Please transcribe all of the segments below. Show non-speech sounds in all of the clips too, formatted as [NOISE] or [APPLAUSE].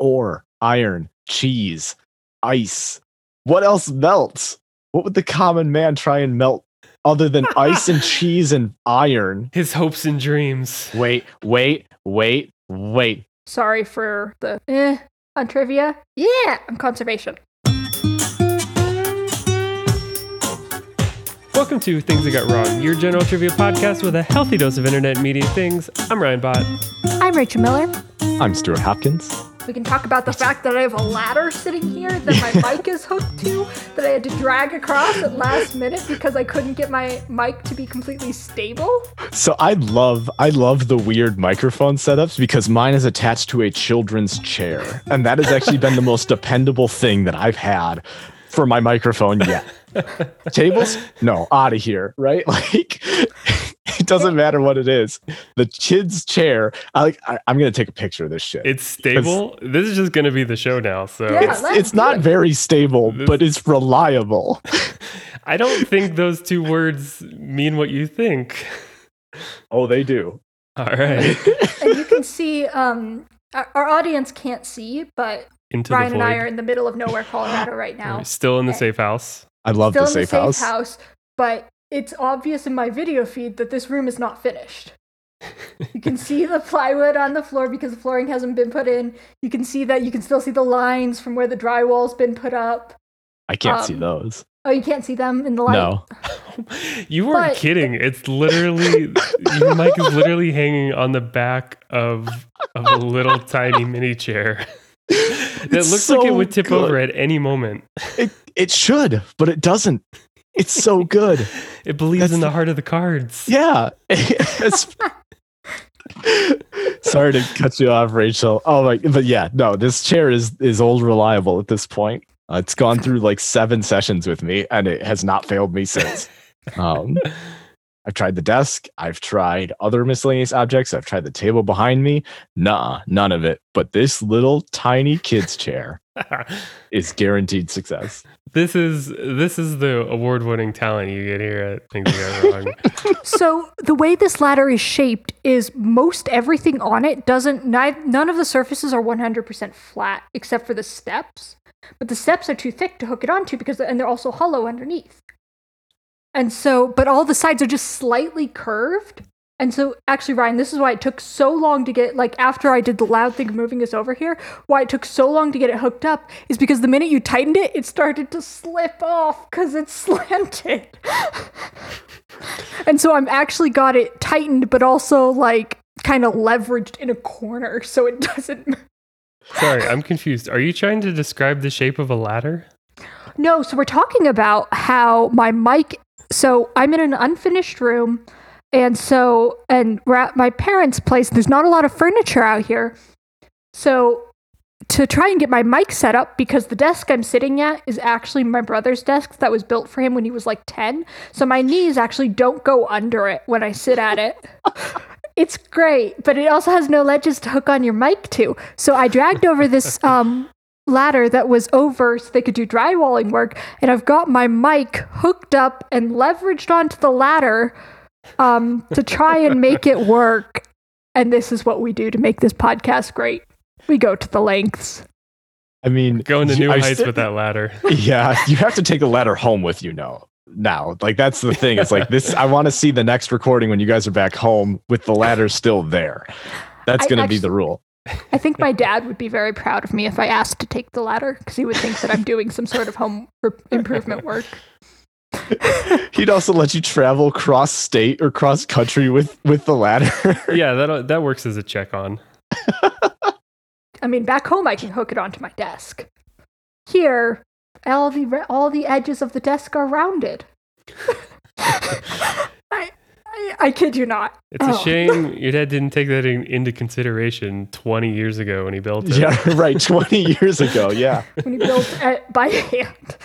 ore, iron, cheese, ice. What else melts? What would the common man try and melt other than [LAUGHS] ice and cheese and iron? His hopes and dreams. Wait, wait, wait, wait. Sorry for the eh on trivia. Yeah, I'm conservation. Welcome to Things I Got Wrong, your general trivia podcast with a healthy dose of internet media things. I'm Ryan Bott. I'm Rachel Miller. I'm Stuart Hopkins. We can talk about the fact that I have a ladder sitting here that my mic is hooked to that I had to drag across at last minute because I couldn't get my mic to be completely stable. So I love I love the weird microphone setups because mine is attached to a children's chair. And that has actually been the most dependable thing that I've had for my microphone yet. [LAUGHS] Tables? No, out of here, right? [LAUGHS] Like it doesn't matter what it is. The kid's chair. I like I, am gonna take a picture of this shit. It's stable. This is just gonna be the show now. So Yeah. it's it's not it. very stable, This- but it's reliable. [LAUGHS] I don't think those two words mean what you think. Oh, they do. All right. And you can see, um, our, our audience can't see, but Into Ryan and. I are in the middle of nowhere, Colorado right now. We're Still in the safe house. I love Still the in the safe, safe house. house, but it's obvious in my video feed that this room is not finished. you can see the plywood on the floor because the flooring hasn't been put in. You can see that you can still see the lines from where the drywall's been put up. I can't see Um, those. Oh, you can't see them in the light. No. [LAUGHS] You weren't But- kidding. It's literally your mic is literally hanging on the back of of a little tiny mini chair [LAUGHS] that It's looks like it would tip good. over at any moment. It it should, but it doesn't. It's so good. [LAUGHS] It believes That's in the the- heart of the cards. Yeah. [LAUGHS] [LAUGHS] Sorry to cut you off, Rachel. Oh my, but yeah, no, this chair is is old reliable at this point. Uh, it's gone through like seven sessions with me, and it has not failed me since. Um, I've tried the desk. I've tried other miscellaneous objects. I've tried the table behind me. Nah, none of it. But this little tiny kid's chair [LAUGHS] is guaranteed success. this is this is the award-winning talent you get here at Things You Got Wrong. [LAUGHS] So the way this ladder is shaped is most everything on it doesn't. None of the surfaces are 100% flat except for the steps. But the steps are too thick to hook it onto because, and they're also hollow underneath. And so, but all the sides are just slightly curved. And so, actually, Ryan, this is why it took so long to get, like, after I did the loud thing of moving this over here, why it took so long to get it hooked up is because the minute you tightened it, it started to slip off because it's [LAUGHS] slanted. and so, I'm actually got it tightened, but also, like, kind of leveraged in a corner so it doesn't. [LAUGHS] Sorry, I'm confused. Are you trying to describe the shape of a ladder? No, so we're talking about how my mic. So I'm in an unfinished room, and so and we're at my parents' place. There's not a lot of furniture out here, so to try and get my mic set up because the desk I'm sitting at is actually my brother's desk that was built for him when he was like 10. So my knees actually don't go under it when I sit at it. [LAUGHS] it's great, but it also has no ledges to hook on your mic to. So I dragged over this [LAUGHS] um ladder that was over so they could do drywalling work and I've got my mic hooked up and leveraged onto the ladder um to try and make it work. And this is what we do to make this podcast great. We go to the lengths. I mean, Going to new I heights st- with that ladder. [LAUGHS] yeah, you have to take a ladder home with you now. Now, like that's the thing. It's like this. I want to see the next recording when you guys are back home with the ladder still there. That's going to be the rule. I think my dad would be very proud of me if I asked to take the ladder because he would think that I'm doing some sort of home improvement work. [LAUGHS] He'd also let you travel cross state or cross country with with the ladder. [LAUGHS] Yeah, that that works as a check on. I mean, back home I can hook it onto my desk. Here, all the all the edges of the desk are rounded. [LAUGHS] I, I I kid you not. It's a Oh. shame your dad didn't take that in, into consideration 20 years ago when he built it. yeah, right. Twenty years ago. Yeah, when he built it by hand.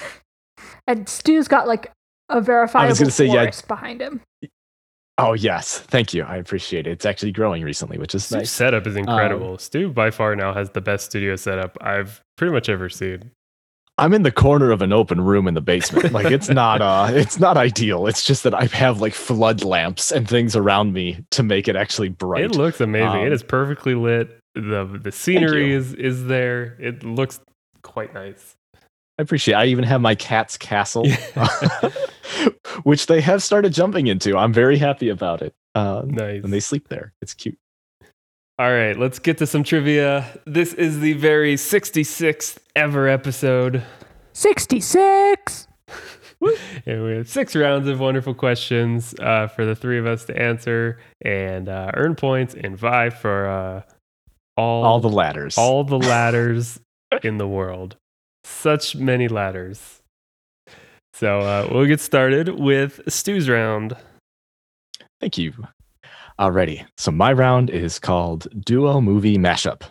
And Stu's got like a verifiable gonna say, yeah. forest behind him. Oh yes, thank you. I appreciate it. It's actually growing recently, which is Stu's nice. setup is incredible. Stu by far now has the best studio setup I've pretty much ever seen. I'm in the corner of an open room in the basement. Like it's [LAUGHS] not uh it's not ideal. It's just that I have like flood lamps and things around me to make it actually bright. It looks amazing. Um, it is perfectly lit. the the scenery is is there. It looks quite nice. I appreciate. It. I even have my cat's castle, [LAUGHS] which they have started jumping into. I'm very happy about it. Uh, Nice. and they sleep there. It's cute. All right, let's get to some trivia. This is the very 66th ever episode. 66. [LAUGHS] And we have six rounds of wonderful questions uh, for the three of us to answer and uh, earn points and vie for uh, all All the ladders. all the [LAUGHS] ladders in the world. Such many ladders. So uh, we'll get started with Stu's round. Thank you. Alrighty. So my round is called Duo Movie Mashup.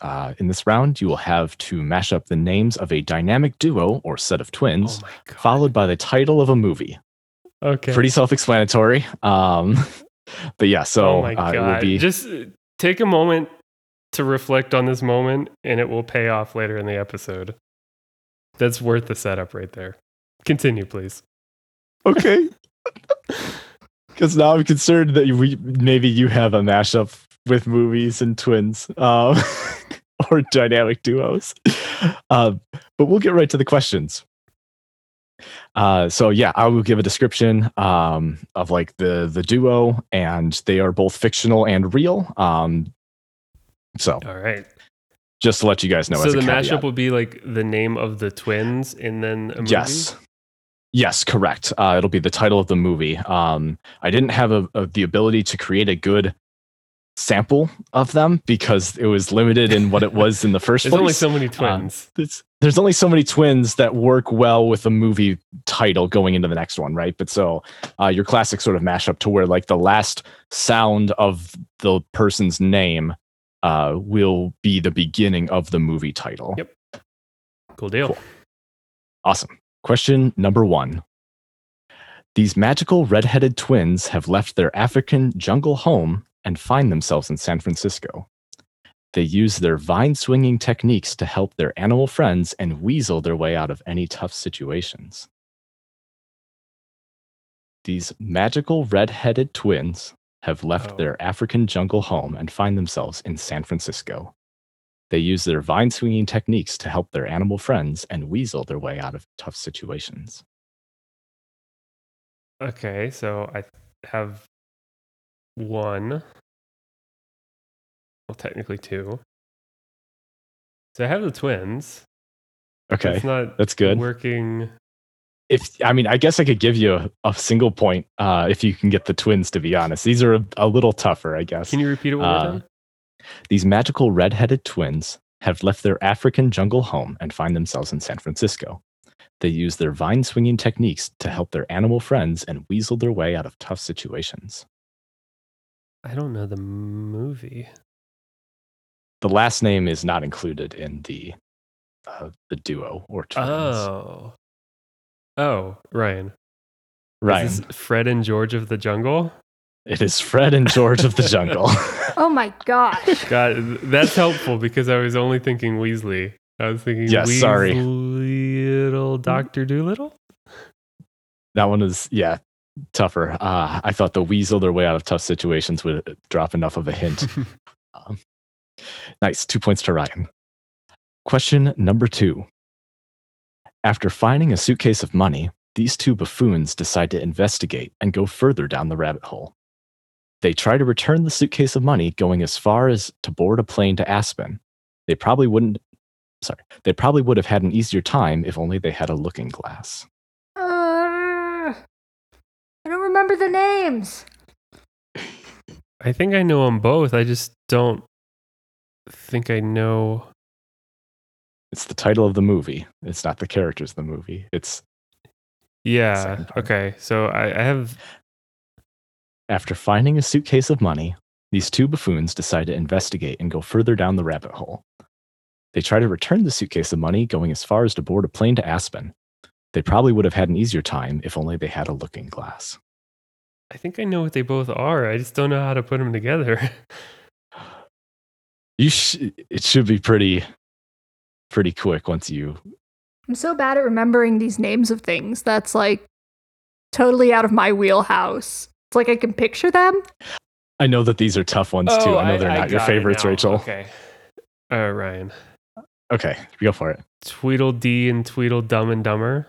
Uh, in this round, you will have to mash up the names of a dynamic duo or set of twins, Oh followed by the title of a movie. okay. Pretty self-explanatory. Um, [LAUGHS] but yeah, so oh uh, it will be Just uh, take a moment to reflect on this moment, and it will pay off later in the episode. That's worth the setup right there. Continue, please. okay. [LAUGHS] Because now I'm concerned that we maybe you have a mashup with movies and twins, um, [LAUGHS] or dynamic duos. Um, but we'll get right to the questions. Uh, so yeah, I will give a description um, of like the the duo, and they are both fictional and real. Um, so All right. Just to let you guys know, so the mashup will be like the name of the twins, and then a movie? Yes. Yes, correct. Uh, it'll be the title of the movie. Um, I didn't have a, a, the ability to create a good sample of them because it was limited in what it [LAUGHS] was in the first There's place. only so many twins. There's- there's only so many twins that work well with a movie title going into the next one, right? But so uh, your classic sort of mashup to where like the last sound of the person's name uh, will be the beginning of the movie title. Yep. cool deal. cool. Awesome. Question number one. These magical red-headed twins have left their African jungle home and find themselves in San Francisco. They use their vine swinging techniques to help their animal friends and weasel their way out of any tough situations. These magical red-headed twins have left Oh. their African jungle home and find themselves in San Francisco. They use their vine swinging techniques to help their animal friends and weasel their way out of tough situations. Okay, so I have one. Well, technically two. So I have the twins. Okay, It's not that's good. working. If I mean, I guess I could give you a, a single point uh, if you can get the twins. To be honest, these are a, a little tougher, I guess. Can you repeat it one Uh, more time? These magical red-headed twins have left their African jungle home and find themselves in San Francisco. They use their vine swinging techniques to help their animal friends and weasel their way out of tough situations. I don't know the movie. The last name is not included in the uh, the duo or twins. Oh. Oh, Ryan. Is Ryan, this Fred and George of the Jungle? it is Fred and George of the [LAUGHS] Jungle. [LAUGHS] Oh my gosh. God, that's helpful because I was only thinking Weasley. I was thinking Yes, sorry. Little Doctor Dolittle. that one is yeah tougher. Uh, I thought the weasel their way out of tough situations would drop enough of a hint. [LAUGHS] Um, nice, two points to Ryan. Question number two. After finding a suitcase of money, these two buffoons decide to investigate and go further down the rabbit hole. They try to return the suitcase of money, going as far as to board a plane to Aspen. They probably wouldn't. Sorry, they probably would have had an easier time if only they had a looking glass. Uh, I don't remember the names. I think I know them both. I just don't think I know. It's the title of the movie. It's not the characters of the movie. It's Yeah. Okay. So I, I have. after finding a suitcase of money, these two buffoons decide to investigate and go further down the rabbit hole. They try to return the suitcase of money, going as far as to board a plane to Aspen. They probably would have had an easier time if only they had a looking glass. I think I know what they both are. I just don't know how to put them together. [LAUGHS] You sh- it should be pretty pretty quick once you I'm so bad at remembering these names of things. That's like totally out of my wheelhouse. It's like I can picture them. I know that these are tough ones too. I know they're not your favorites. Rachel. Okay. Uh, Ryan. Okay, go for it. Tweedledee and Tweedledum and Dumber.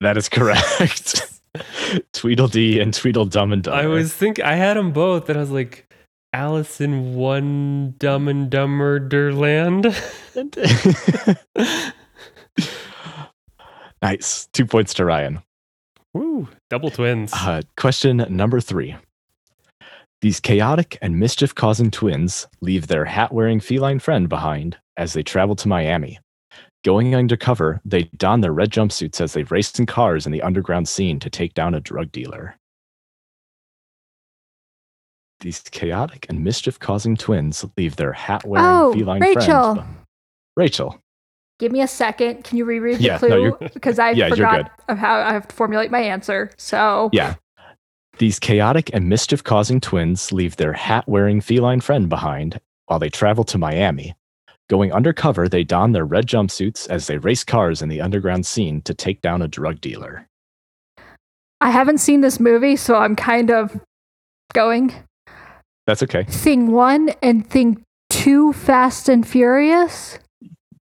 That is correct. [LAUGHS] Tweedledee and Tweedledum and Dumber. I was think I had them both, and I was like, Alice in One Dumb and Dumber Land. [LAUGHS] nice. Two points to Ryan. Woo! Double twins. Uh, question number three. These chaotic and mischief causing twins leave their hat wearing feline friend behind as they travel to Miami. Going undercover, they don their red jumpsuits as they race in cars in the underground scene to take down a drug dealer. These chaotic and mischief causing twins leave their hat wearing Oh, feline Rachel. friends. be- Rachel. Give me a second. Can you reread the Yeah, clue? no, [LAUGHS] because I yeah, forgot of how I have to formulate my answer. So Yeah. These chaotic and mischief causing twins leave their hat wearing feline friend behind while they travel to Miami. Going undercover, they don their red jumpsuits as they race cars in the underground scene to take down a drug dealer. I haven't seen this movie, so I'm kind of going. That's okay. Thing one and thing two, Fast and Furious.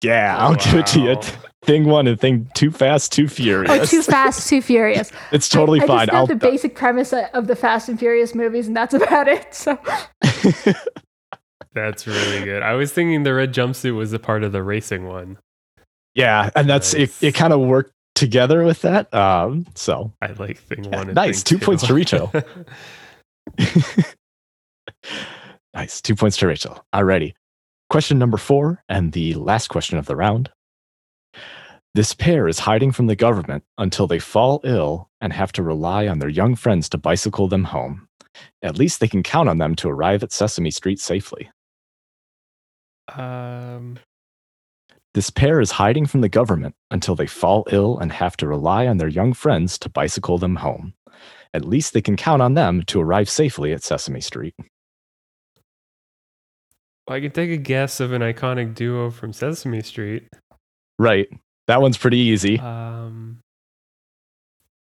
Yeah, I'll give it to you. Thing one and thing too fast, too furious. Oh, too fast, too furious. [LAUGHS] It's totally I, I fine. just know I'll, the basic premise of the Fast and Furious movies, and that's [LAUGHS] about it. So [LAUGHS] That's really good. I was thinking the red jumpsuit was a part of the racing one. yeah, and that's Nice. it. It kind of worked together with that. Um, so I like thing Yeah, one. and nice. thing Two points to two. [LAUGHS] Nice. Two points to Rachel. Alrighty. Question number four, and the last question of the round. This pair is hiding from the government until they fall ill and have to rely on their young friends to bicycle them home. At least they can count on them to arrive at Sesame Street safely. um, This pair is hiding from the government until they fall ill and have to rely on their young friends to bicycle them home. At least they can count on them to arrive safely at Sesame Street. I can take a guess of an iconic duo from Sesame Street. Right. That one's pretty easy. Um,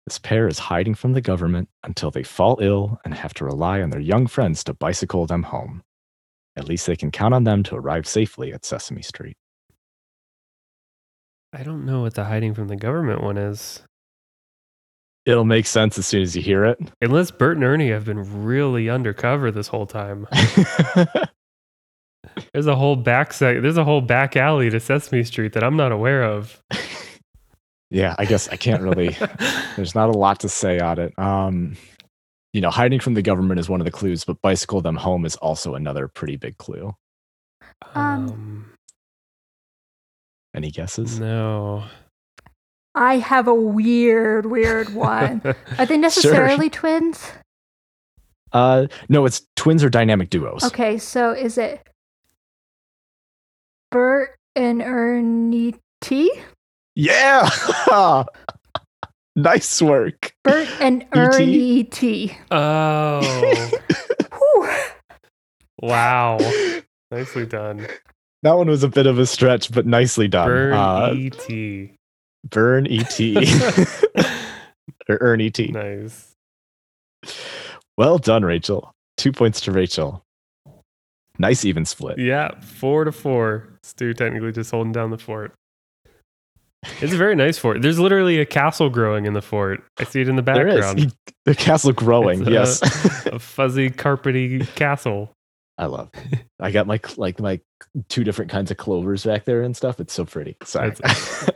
This pair is hiding from the government until they fall ill and have to rely on their young friends to bicycle them home. At least they can count on them to arrive safely at Sesame Street. I don't know what the hiding from the government one is. It'll make sense as soon as you hear it. Unless Bert and Ernie have been really undercover this whole time. [LAUGHS] There's a whole back sec- There's a whole back alley to Sesame Street that I'm not aware of. yeah, I guess I can't really. [LAUGHS] There's not a lot to say on it. Um, you know, hiding from the government is one of the clues, but bicycle them home is also another pretty big clue. Um, Any guesses? no. I have a weird, weird [LAUGHS] one. Are they necessarily twins? Uh, no, it's twins or dynamic duos. Okay, so is it Bert and Ernie T? Yeah. [LAUGHS] nice work. Bert and Ernie T. Oh, [LAUGHS] wow. Nicely done. That one was a bit of a stretch, but nicely done. Burn uh, E.T. Burn ET or [LAUGHS] Earn ET. nice. Well done, Rachel. Two points to Rachel. Nice even split. Yeah, four to four. Stu technically just holding down the fort. It's a very nice fort. There's literally a castle growing in the fort. I see it in the There is background. He- [LAUGHS] the castle growing. It's a- yes, [LAUGHS] a fuzzy, carpety castle. I love. It. I got my like my two different kinds of clovers back there and stuff. It's so pretty. So [LAUGHS]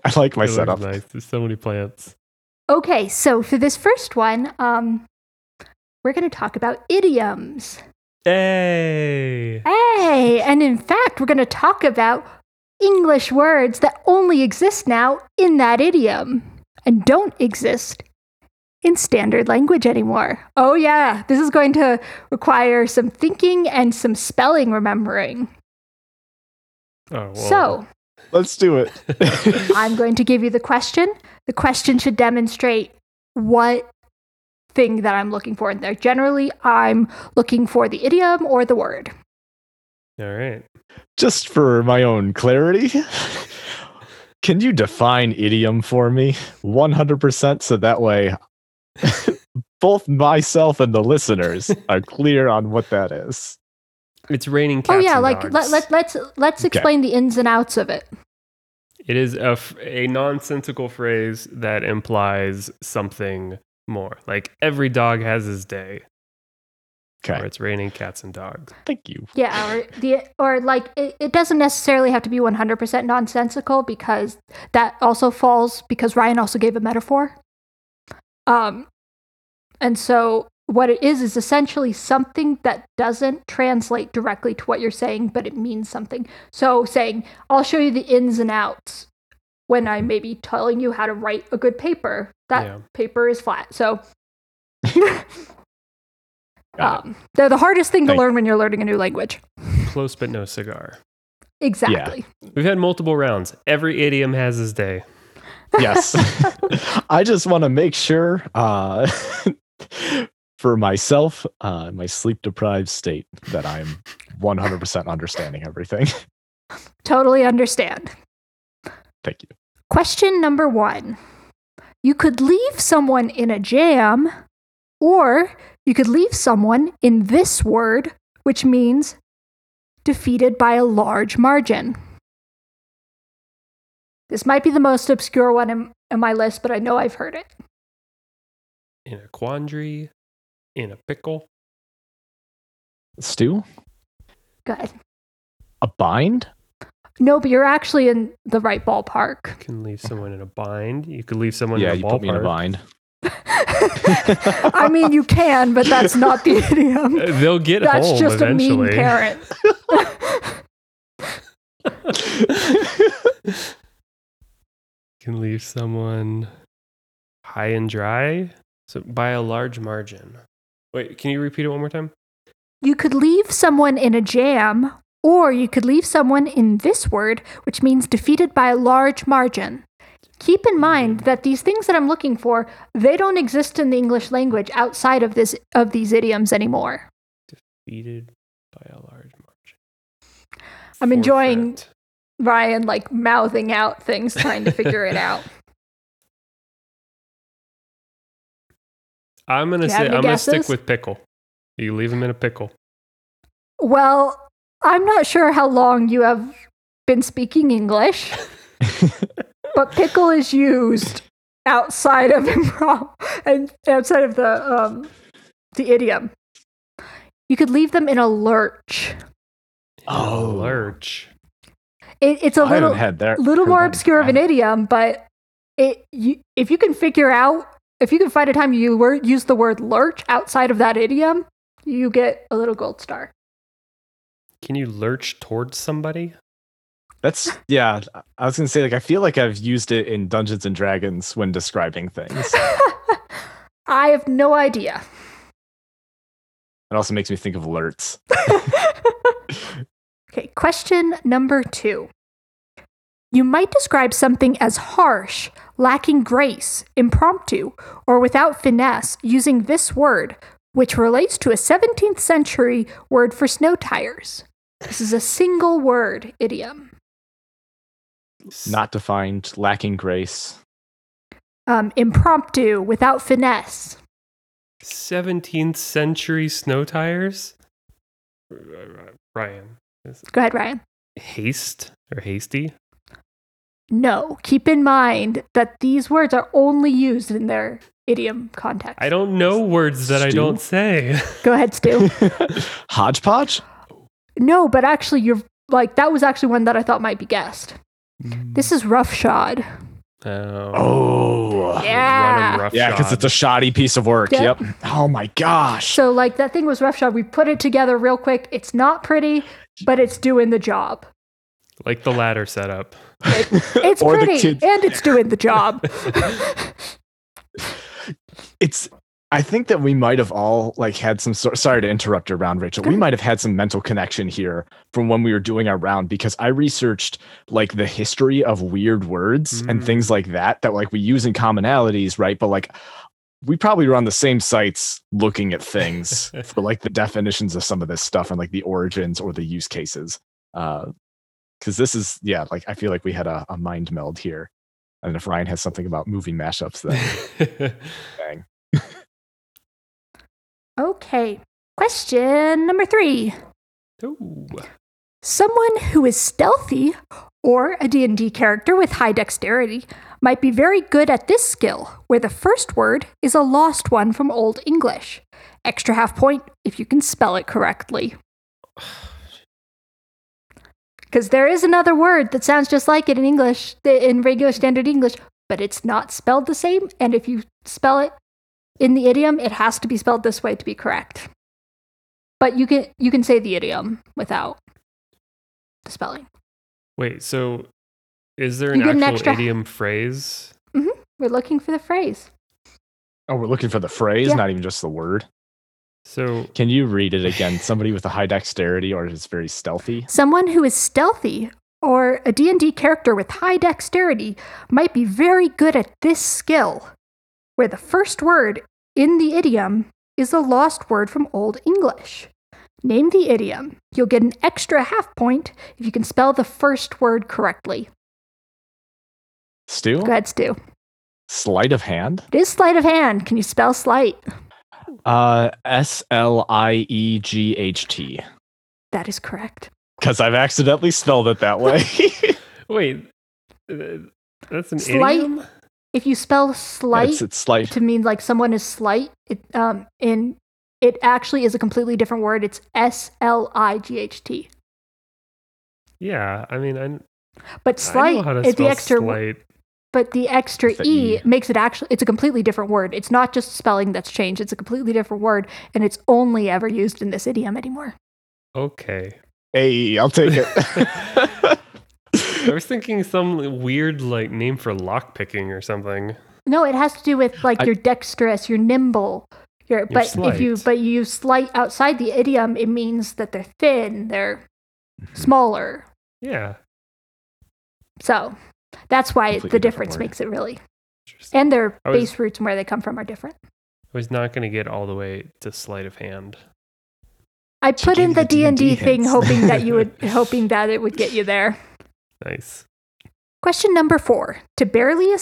I like my It setup. Nice. There's so many plants. Okay, so for this first one, um, we're going to talk about idioms. Hey. Hey, and in fact, we're going to talk about English words that only exist now in that idiom and don't exist in standard language anymore. Oh, yeah, this is going to require some thinking and some spelling remembering. Oh, well. So, Let's do it. [LAUGHS] I'm going to give you the question. The question should demonstrate what thing that I'm looking for in there. Generally, I'm looking for the idiom or the word. All right. Just for my own clarity, can you define idiom for me 100% so that way [LAUGHS] both myself and the listeners are clear on what that is? It's raining cats. oh yeah, and like dogs. let, let, let's let's Okay. explain the ins and outs of it. It is a, f- a nonsensical phrase that implies something more. Like every dog has his day, or Okay. it's raining cats and dogs. Thank you. Yeah, or the or like it, it doesn't necessarily have to be 100% nonsensical because that also falls because Ryan also gave a metaphor. Um and so what it is is essentially something that doesn't translate directly to what you're saying but it means something. So saying I'll show you the ins and outs when I may be telling you how to write a good paper. That Yeah. paper is flat. So [LAUGHS] um, they're the hardest thing to Thank- learn when you're learning a new language. Close but no cigar. Exactly. We've had multiple rounds. Every idiom has his day. yes. [LAUGHS] I just want to make sure uh, [LAUGHS] for myself, uh, my sleep deprived state, that I'm 100% understanding everything. Totally understand. Thank you. Question number one You could leave someone in a jam, or you could leave someone in this word, which means defeated by a large margin. This might be the most obscure one in, in my list, but I know I've heard it. In a quandary, in a pickle. Stu, Good. a bind? No, but you're actually in the right ballpark. You can leave someone in a bind. You could leave someone yeah, in a you ballpark. put me in a bind. [LAUGHS] I mean, you can, but that's not the [LAUGHS] idiom. Uh, They'll get That's home just eventually. a mean parent. [LAUGHS] can leave someone high and dry so by a large margin. Wait, can you repeat it one more time? You could leave someone in a jam, or you could leave someone in this word, which means defeated by a large margin. Keep in mind that these things that I'm looking for, they don't exist in the English language outside of this of these idioms anymore. Defeated by a large margin. I'm enjoying-. Ryan like mouthing out things [LAUGHS] trying to figure it out. I'm gonna Do you have say I'm gonna stick with pickle. You leave him in a pickle. Well, I'm not sure how long you have been speaking English, [LAUGHS] but pickle is used outside of [LAUGHS] improv and outside of the um, the idiom. You could leave them in a lurch. Oh. lurch. It, it's a I little haven't had that. little more obscure of an idiom, but it you, if you can figure out if you can find a time you wor- use the word lurch outside of that idiom, you get a little gold star. Can you lurch towards somebody? That's yeah. I was gonna say like I feel like I've used it in Dungeons and Dragons when describing things. [LAUGHS] I have no idea. It also makes me think of alerts. [LAUGHS] [LAUGHS] Okay, question number two. You might describe something as harsh, lacking grace, impromptu, or without finesse using this word, which relates to a 17th century word for snow tires. This is a single word idiom. Not defined, lacking grace. Um, impromptu, without finesse. 17th century snow tires. Ryan, Go ahead, Ryan. haste or hasty? No, keep in mind that these words are only used in their idiom context. I don't know words that I don't say. [LAUGHS] Go ahead, Stu. [LAUGHS] Hodgepodge? No, but actually, you're like, that was actually one that I thought might be guessed. Mm. This is roughshod. Oh, Oh. Yeah. Yeah, because it's a shoddy piece of work. Yep. Yep. Oh my gosh. So, like, that thing was roughshod. We put it together real quick. It's not pretty, but it's doing the job. like the ladder setup. It's [LAUGHS] pretty, and it's doing the job. [LAUGHS] it's I think that we might have all like had some sort sorry to interrupt your round, Rachel. We might have had some mental connection here from when we were doing our round because I researched like the history of weird words and Mm. things like that that like we use in commonalities, right? But like we probably were on the same sites looking at things [LAUGHS] for like the definitions of some of this stuff and like the origins or the use cases. Uh because this is yeah, like I feel like we had a, a mind meld here. And if Ryan has something about movie mashups, then [LAUGHS] bang. Okay. Question number three. Ooh. Someone who is stealthy or a D&D character with high dexterity might be very good at this skill, where the first word is a lost one from Old English. Extra half point if you can spell it correctly. [SIGHS] Because there is another word that sounds just like it in English, in regular standard English, but it's not spelled the same. And if you spell it in the idiom, it has to be spelled this way to be correct. But you can you can say the idiom without the spelling. Wait, so is there an You get an actual extra- idiom phrase? Mm-hmm. We're looking for the phrase. Oh, we're looking for the phrase, Yeah. not even just the word. So Can you read it again? Somebody with a high dexterity or is very stealthy. Someone who is stealthy or a D&D character with high dexterity might be very good at this skill, where the first word in the idiom is a lost word from Old English. Name the idiom. You'll get an extra half point if you can spell the first word correctly. Stu? Go ahead, Stu. Sleight of hand? It is sleight of hand. Can you spell sleight? Uh, S L I E G H T. That is correct. Because I've accidentally spelled it that way. [LAUGHS] wait, that's an Slight- idiom. If you spell slight it's, it's slight. to mean like someone is slight, it, um, in it actually is a completely different word. It's S L I G H T. Yeah, I mean, I, But I slight know how to is the extra, slight. but the extra the e, E. makes it actually. It's a completely different word. It's not just spelling that's changed. It's a completely different word, and it's only ever used in this idiom anymore. Okay. hey, I'll take it. [LAUGHS] [LAUGHS] I was thinking some weird like name for lock picking or something. No, it has to do with like I- you're dexterous, you're nimble. You're, but if you but you use slight outside the idiom, it means that they're thin, they're mm-hmm. smaller. Yeah. So that's why Completely the difference makes it really. Interesting. And their was- base roots and where they come from are different. I was not going to get all the way to sleight of hand. I put in the the D and D thing, hoping that you would, [LAUGHS] hoping that it would get you there. Nice. Question number four: To barely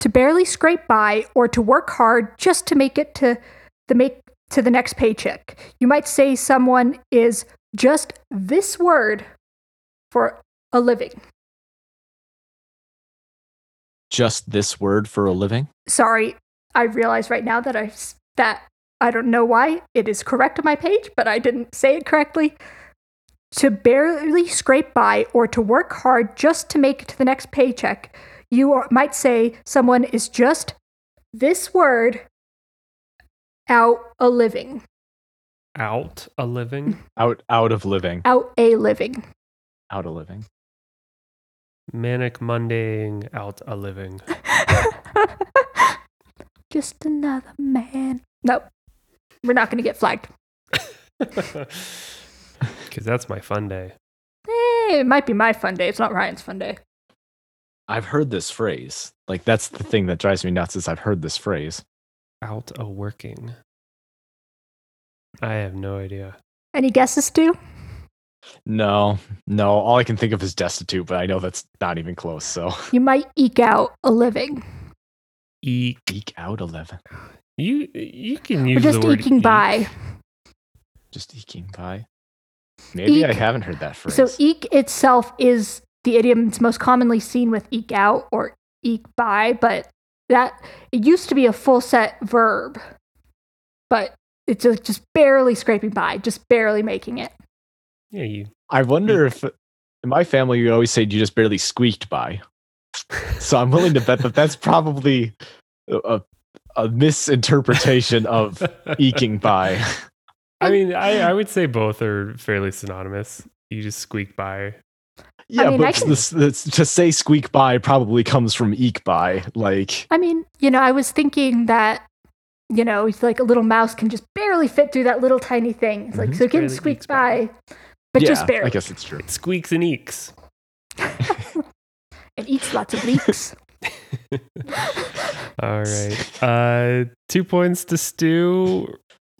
to barely scrape by, or to work hard just to make it to the make to the next paycheck. You might say someone is just this word for a living. Just this word for a living? Sorry, I realize right now that I that I don't know why it is correct on my page, but I didn't say it correctly. To barely scrape by or to work hard just to make it to the next paycheck, you are, might say someone is just this word out a living, Out a living. [LAUGHS] Out out of living. out a living. Out a living. Manic Mondaying out a living. [LAUGHS] just another man. Nope, we're not going to get flagged. [LAUGHS] Because that's my fun day. Eh, it might be my fun day. It's not Ryan's fun day. I've heard this phrase. Like that's the thing that drives me nuts is I've heard this phrase. Out a working. I have no idea. Any guesses, Stu? No, no. All I can think of is destitute, but I know that's not even close. So [LAUGHS] You might eke out a living. Eek. eke out a living. You you can We're use just the word eking eek. by. Just eking by. Maybe I haven't heard that phrase. So eke itself is the idiom it's most commonly seen with eke out or eke by, but that it used to be a full set verb, but it's just- just barely scraping by, just barely making it. Yeah, you. I wonder if in my family we always say you just barely squeaked by. So I'm willing to bet that that's probably a, a, a misinterpretation of [LAUGHS] eking by. I mean, I, I [LAUGHS] would say both are fairly synonymous. You just squeak by. Yeah, mean, but can- this, this, to say squeak by probably comes from eek by. Like, I mean, you know, I was thinking that, you know, it's like a little mouse can just barely fit through that little tiny thing. It's like, Mhm. so it can Barely squeak by. by, but yeah, just barely. I guess it's true. It squeaks and eeks. [LAUGHS] It eats lots of leeks. [LAUGHS] All right. Uh, two points to Stu.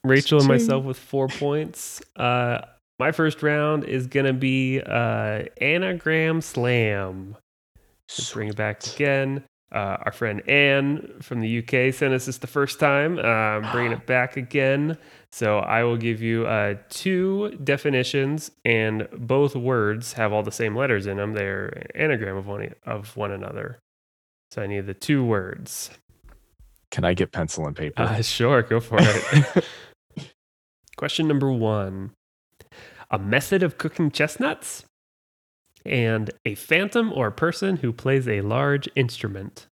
Rachel and myself with four points. Uh, my first round is gonna be uh, anagram slam. Let's bring it back again. Uh, our friend Anne from the UK sent us this the first time. Um, bringing it [GASPS] back again. So I will give you uh, two definitions, and both words have all the same letters in them. They're anagram of one of one another. So I need the two words. Can I get pencil and paper? Uh, sure, go for it. [LAUGHS] [LAUGHS] Question number one A method of cooking chestnuts and a phantom or person who plays a large instrument.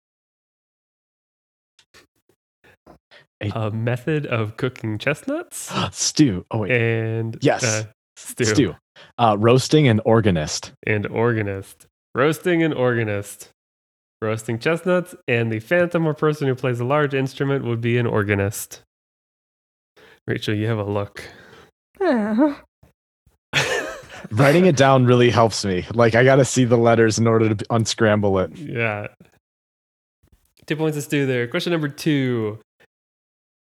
A- A method of cooking chestnuts [GASPS] stew. Oh wait, and Yes. uh, Stu, Stu. Uh, roasting and organist. and organist. Roasting and organist. Roasting chestnuts and the phantom or person who plays a large instrument would be an organist. Rachel, you have a look. [LAUGHS] Writing it down really helps me. Like I got to see the letters in order to unscramble it. Yeah. Two points to Stu there. Question number two.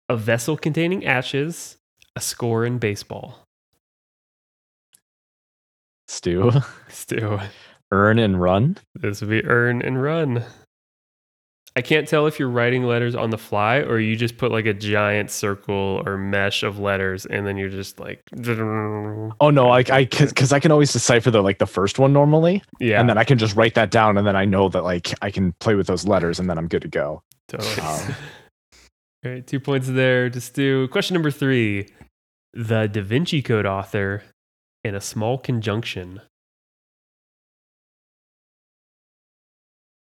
A vessel containing ashes, a score in baseball. Stu. [LAUGHS] Stu. Urn and run. This would be urn and run. I can't tell if you're writing letters on the fly or you just put like a giant circle or mesh of letters and then you're just like Oh no, like I because [LAUGHS] I can always decipher the like the first one normally, yeah and then I can just write that down, and then I know that like I can play with those letters, and then I'm good to go. totally. Um, [LAUGHS] All right, two points there to Stu. Question number three. The Da Vinci Code author in a small conjunction.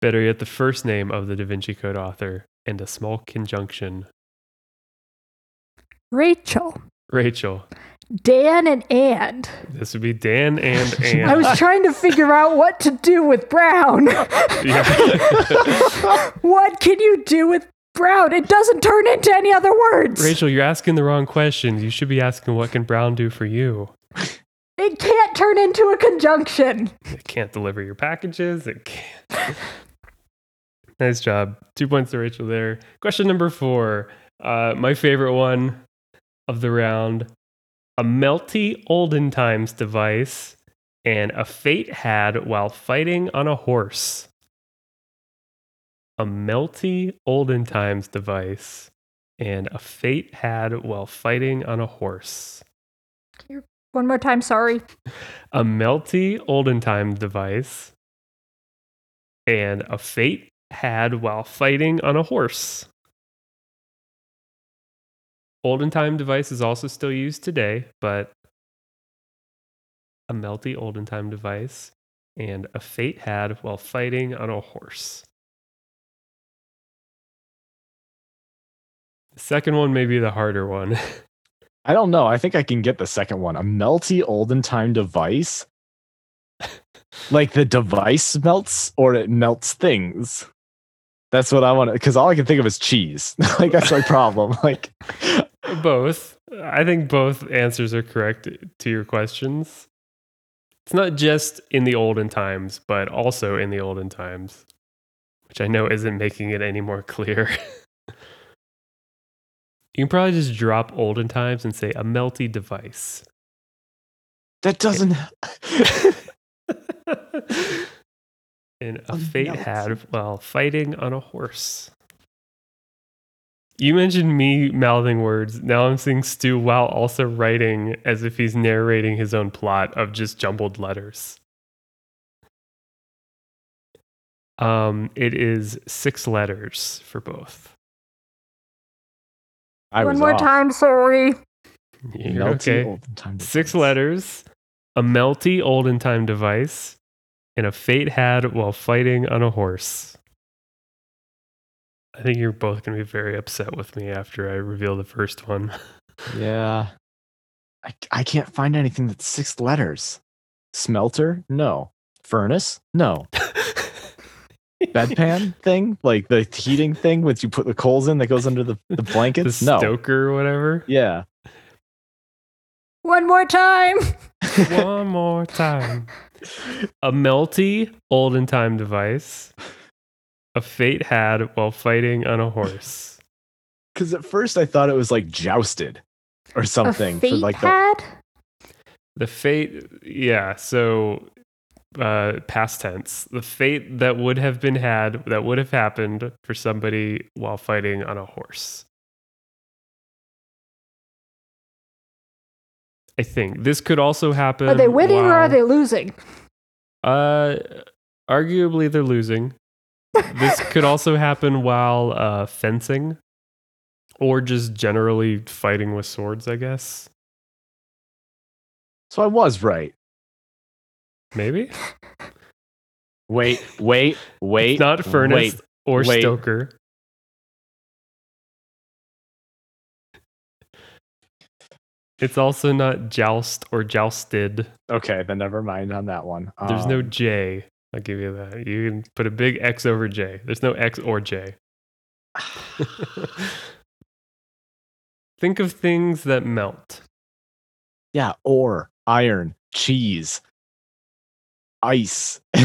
Better yet, the first name of the Da Vinci Code author and a small conjunction. Rachel, Rachel. Dan, and and. This would be Dan and [LAUGHS] and. I was trying to figure out what to do with Brown. [LAUGHS] [LAUGHS] What can you do with Brown? It doesn't turn into any other words. Rachel, you're asking the wrong question. You should be asking what can Brown do for you? It can't turn into a conjunction. It can't deliver your packages. It can't. Nice job. Two points to Rachel there. Question number four. Uh, my favorite one of the round. A melty olden times device and a fate had while fighting on a horse. A melty olden times device and a fate had while fighting on a horse. One more time, sorry. a melty olden time device and a fate had while fighting on a horse. Olden time device is also still used today, but a melty olden time device and a fate had while fighting on a horse. The second one may be the harder one. [LAUGHS] I don't know. I think I can get the second one. A melty olden time device. [LAUGHS] like the device melts or it melts things. That's what I want to because all I can think of is cheese. [LAUGHS] like that's my problem. [LAUGHS] Like both. I think both answers are correct to your questions. It's not just in the olden times, but also in the olden times, which I know isn't making it any more clear. [LAUGHS] you can probably just drop olden times and say a melty device. that doesn't and a A fate melty had while fighting on a horse. You mentioned me mouthing words. Now I'm seeing Stu while also writing as if he's narrating his own plot of just jumbled letters. Um, it is six letters for both. I One more off. time, sorry. You're Melty okay. olden time Six letters, a melty olden time device, and a fate had while fighting on a horse. I think you're both going to be very upset with me after I reveal the first one. [LAUGHS] Yeah. I, I can't find anything that's six letters. Smelter? No. Furnace? No. [LAUGHS] Bedpan thing? Like the heating thing which you put the coals in that goes under the, the [LAUGHS] the blankets? no. stoker or whatever. Yeah. One more time. One more time. A melty olden time device. A fate had while fighting on a horse. Because at first I thought it was like jousted or something a for fate like the had? The fate, yeah. So uh, past tense. The fate that would have been had, that would have happened for somebody while fighting on a horse. I think this could also happen. Are they winning or are they losing? Uh, arguably they're losing. [LAUGHS] This could also happen while uh, fencing, or just generally fighting with swords. I guess So I was right. maybe Wait, wait, wait. It's not furnace Wait. or wait. stoker. It's also not joust or jousted. Okay, then never mind on that one. There's no Um, J. I'll give you that. You can put a big X over J. There's no X or J. [SIGHS] [LAUGHS] Think of things that melt. Yeah, ore, iron, cheese, ice. [LAUGHS]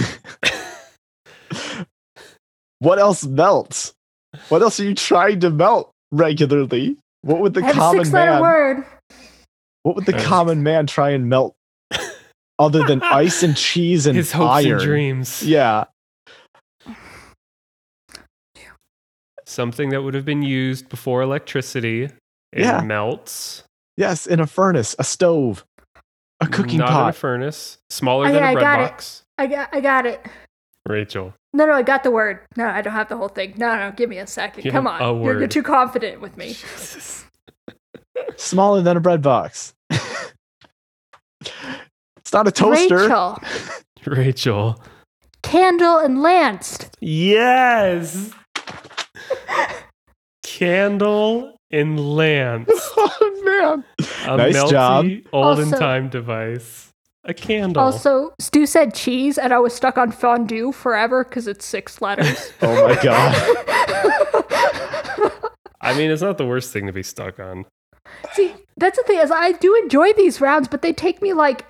what else melts? What else are you trying to melt regularly? What would the I have a common six letter man? word. What would the common man try and melt other than [LAUGHS] ice and cheese and His hopes iron? and dreams. Yeah. Something that would have been used before electricity. It Yeah. melts. Yes, in a furnace, a stove, a cooking Not in a furnace. Smaller Okay, than a I bread got it. box. I got, I got it. Rachel. No, no, I got the word. No, I don't have the whole thing. No, no, give me a second. You Come on. a You're, you're too confident with me. Smaller than a bread box. it's not a toaster. Rachel, [LAUGHS] Rachel. candle and lance. Yes. Candle and lance. [LAUGHS] oh man. A Nice melty, job. olden Also- time device. A candle. Also, Stu said cheese, and I was stuck on fondue forever because it's six letters. [LAUGHS] Oh my god. I mean, it's not the worst thing to be stuck on. See, that's the thing is I do enjoy these rounds, but they take me like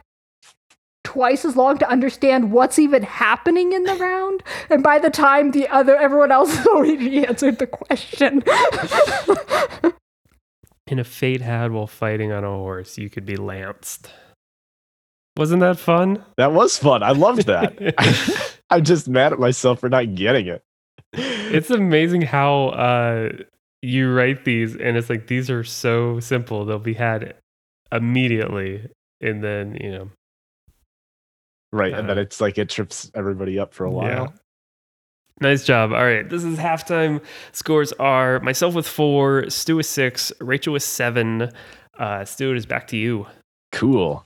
twice as long to understand what's even happening in the round. And by the time the other everyone else has [LAUGHS] already answered the question. [LAUGHS] In a fate had while fighting on a horse, you could be lanced. Wasn't that fun? That was fun. I loved that. [LAUGHS] I'm just mad at myself for not getting it. it's amazing how uh, you write these, and it's like these are so simple; they'll be had immediately, and then you know, right, and then Uh, it's like it trips everybody up for a while. Yeah. Nice job. All right, this is halftime. Scores are myself with four, Stu with six, Rachel with seven. Uh, Stu, it is back to you. Cool.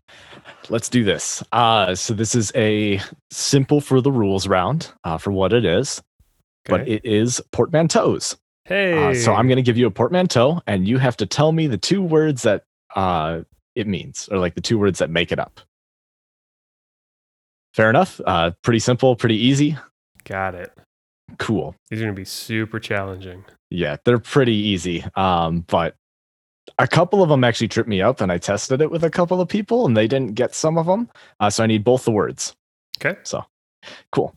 Let's do this. Uh, so this is a simple for the rules round uh, for what it is, but it is portmanteaus. Hey, Uh, so I'm going to give you a portmanteau, and you have to tell me the two words that uh, it means, or like the two words that make it up. Fair enough. Uh, pretty simple, pretty easy. got it. Cool. These are gonna be super challenging. Yeah, they're pretty easy. Um, but a couple of them actually tripped me up, and I tested it with a couple of people, and they didn't get some of them. Uh, so I need both the words. Okay. So cool.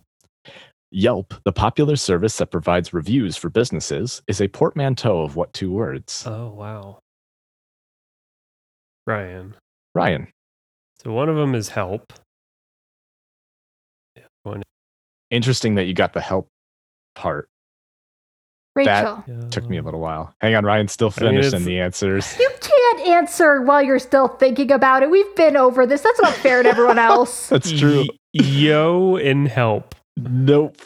Yelp, the popular service that provides reviews for businesses, is a portmanteau of what two words? Oh wow, Ryan. Ryan. So one of them is help. Yeah, one Interesting that you got the help part. Rachel. Took me a little while. Hang on, Ryan's still I mean, finishing the answers. You can't answer while you're still thinking about it. We've been over this. That's not fair to everyone [LAUGHS] else. That's true. Y- yo and help. Nope.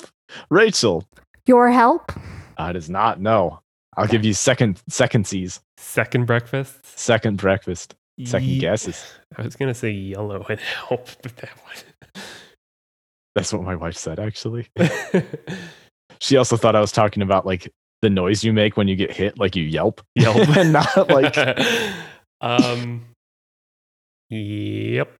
Rachel. Your help? I does not. know. I'll give you second second C's. Second breakfast. Second breakfast. Second Ye- guesses. I was gonna say yellow and help, but that one. [LAUGHS] That's what my wife said, actually. [LAUGHS] She also thought I was talking about like the noise you make when you get hit, like you yelp. Yelp. and not like [LAUGHS] um. Yep.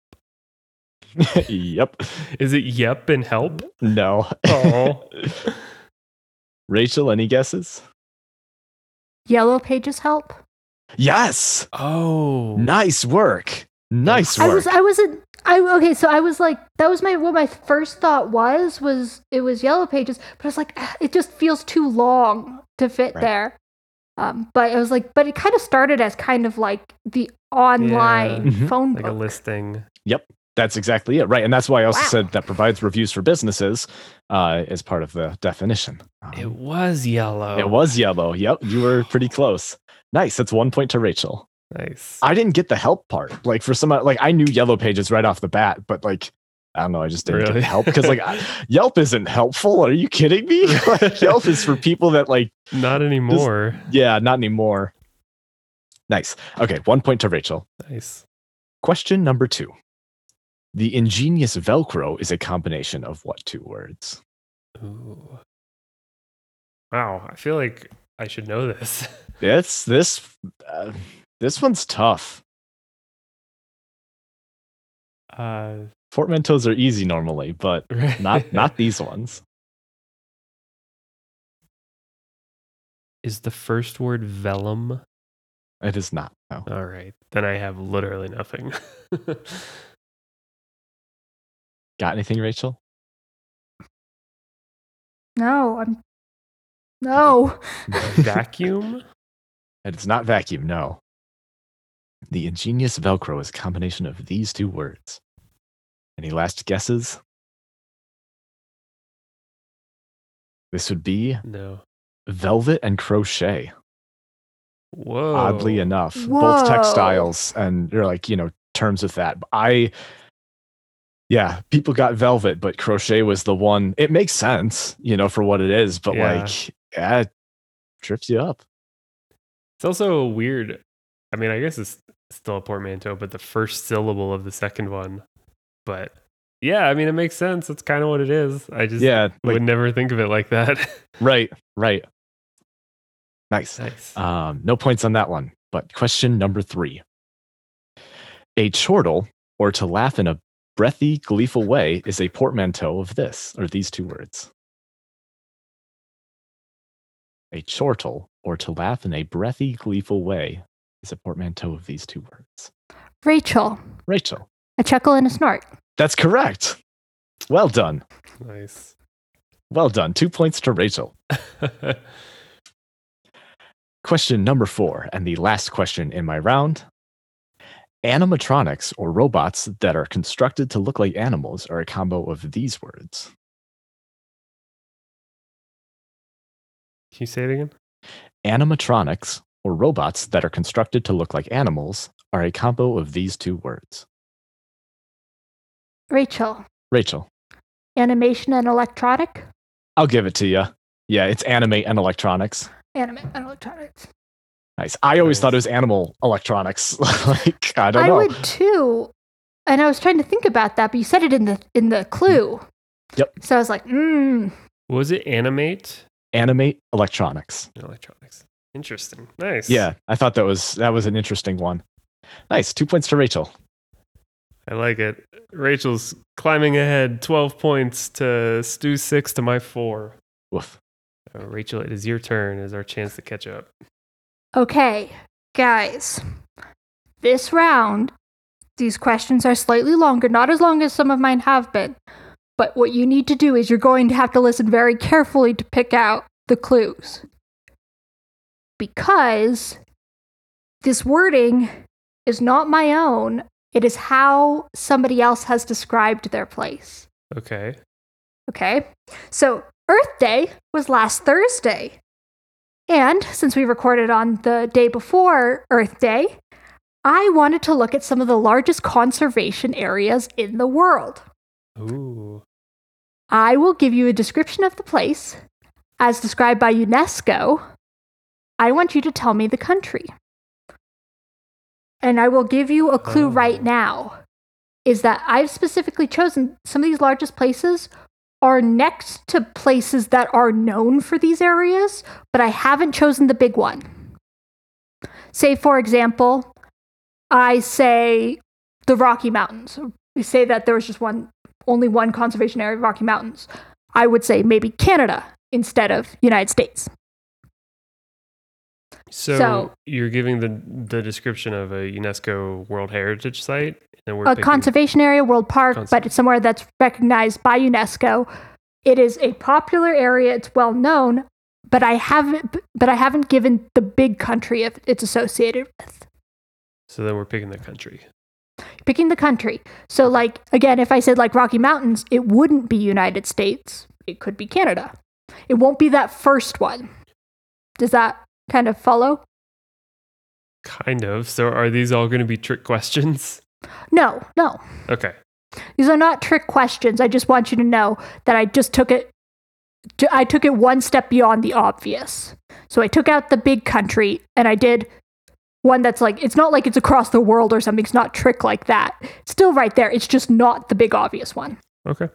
[LAUGHS] yep. Is it yep and help? No. Oh. [LAUGHS] Rachel, any guesses? Yellow pages help? Yes. Oh. Nice work. Nice I work. was I wasn't I okay, so I was like that was my what my first thought was was it was yellow pages, but I was like "Ah, it just feels too long to fit Right. there. Um, but I was like, but it kind of started as kind of like the online Mhm. phone Like a book. listing. Yep. That's exactly it, right? And that's why I also Wow. said that provides reviews for businesses uh, as part of the definition. Um, It was yellow. it was yellow. Yep, you were pretty close. Nice. That's one point to Rachel. nice. I didn't get the help part. Like for some, like I knew yellow pages right off the bat, but like I don't know, I just didn't get Really? the help because like I- [LAUGHS] Yelp isn't helpful. Are you kidding me? [LAUGHS] like Yelp is for people that like Not anymore. yeah, not anymore. Nice. Okay, one point to Rachel. Nice. Question number two. The ingenious Velcro is a combination of what two words? Ooh. Wow. I feel like I should know this. [LAUGHS] It's this. Uh, this one's tough. Uh, Portmanteaus are easy normally, but [LAUGHS] not not these ones. Is the first word vellum? It is not. No. All right. Then I have literally nothing. [LAUGHS] Got anything, Rachel? No, I'm. No. [LAUGHS] Vacuum? And It is not vacuum. No. The ingenious Velcro is a combination of these two words. Any last guesses? This would be No. velvet and crochet. Whoa. oddly enough Whoa. both textiles and they're like you know terms with that i yeah people got velvet but crochet was the one it makes sense you know for what it is but Yeah. like yeah it trips you up It's also weird. I mean, I guess it's still a portmanteau, but the first syllable of the second one. But yeah, I mean, it makes sense. That's kind of what it is. I just yeah like, would never think of it like that. [LAUGHS] right right nice nice. um no points on that one but question number three a chortle or to laugh in a breathy gleeful way is a portmanteau of this or these two words. A chortle or to laugh in a breathy gleeful way is a portmanteau of these two words. Rachel, rachel. A chuckle and a snort. that's correct. Well done. Nice. well done. Two points to rachel. [LAUGHS] Question number four, and the last question in my round. Animatronics, or robots that are constructed to look like animals, are a combo of these words. Can you say it again? Animatronics, or robots that are constructed to look like animals, are a combo of these two words. Rachel, Rachel, animation and electronic. I'll give it to you. Yeah, it's animate and electronics. Anime and electronics. Nice. I always Nice. thought it was animal electronics. [LAUGHS] like, I don't I know. would too. And I was trying to think about that, but you said it in the in the clue. Yep. So I was like, mm, Was it animate? Animate electronics. Electronics. Interesting. Nice. Yeah, I thought that was that was an interesting one. Nice. Two points to Rachel. I like it. Rachel's climbing ahead 12 points to Stu 6 to my 4. Woof. Uh, Rachel, it is your turn. It is our chance to catch up. Okay, guys. This round, these questions are slightly longer, not as long as some of mine have been. But what you need to do is you're going to have to listen very carefully to pick out the clues. Because this wording is not my own, it is how somebody else has described their place. Okay. Okay. So Earth Day was last Thursday. And since we recorded on the day before Earth Day, I wanted to look at some of the largest conservation areas in the world. Ooh. I will give you a description of the place as described by UNESCO. I want you to tell me the country. And I will give you a clue Oh. right now is that I've specifically chosen some of these largest places are next to places that are known for these areas, but I haven't chosen the big one. Say, for example, I say the Rocky Mountains. We say that there was just one, only one conservation area, Rocky Mountains. I would say maybe Canada instead of United States. So, So- you're giving the the description of a UNESCO World Heritage site, a conservation area, world park, but it's somewhere that's recognized by UNESCO. It is a popular area. It's well known, but I haven't. But I haven't given the big country if it's associated with. So then we're picking the country. picking the country. So, like, again, if I said like Rocky Mountains, it wouldn't be United States. It could be Canada. It won't be that first one. Does that kind of follow? Kind of. So are these all going to be trick questions? No, no. Okay. These are not trick questions. I just want you to know that I just took it I took it one step beyond the obvious. So I took out the big country and I did one that's like it's not like it's across the world or something. It's not trick like that. It's still right there. It's just not the big obvious one. Okay.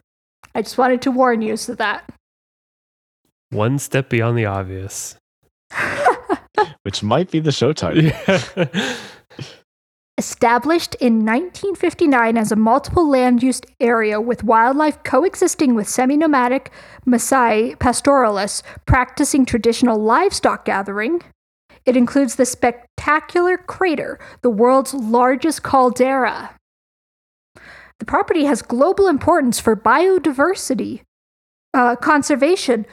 I just wanted to warn you so that One step beyond the obvious. [LAUGHS] Which might be the show title. Yeah. Established in 1959 as a multiple land use area with wildlife coexisting with semi nomadic Maasai pastoralists practicing traditional livestock gathering, it includes the spectacular crater, the world's largest caldera. The property has global importance for biodiversity uh, conservation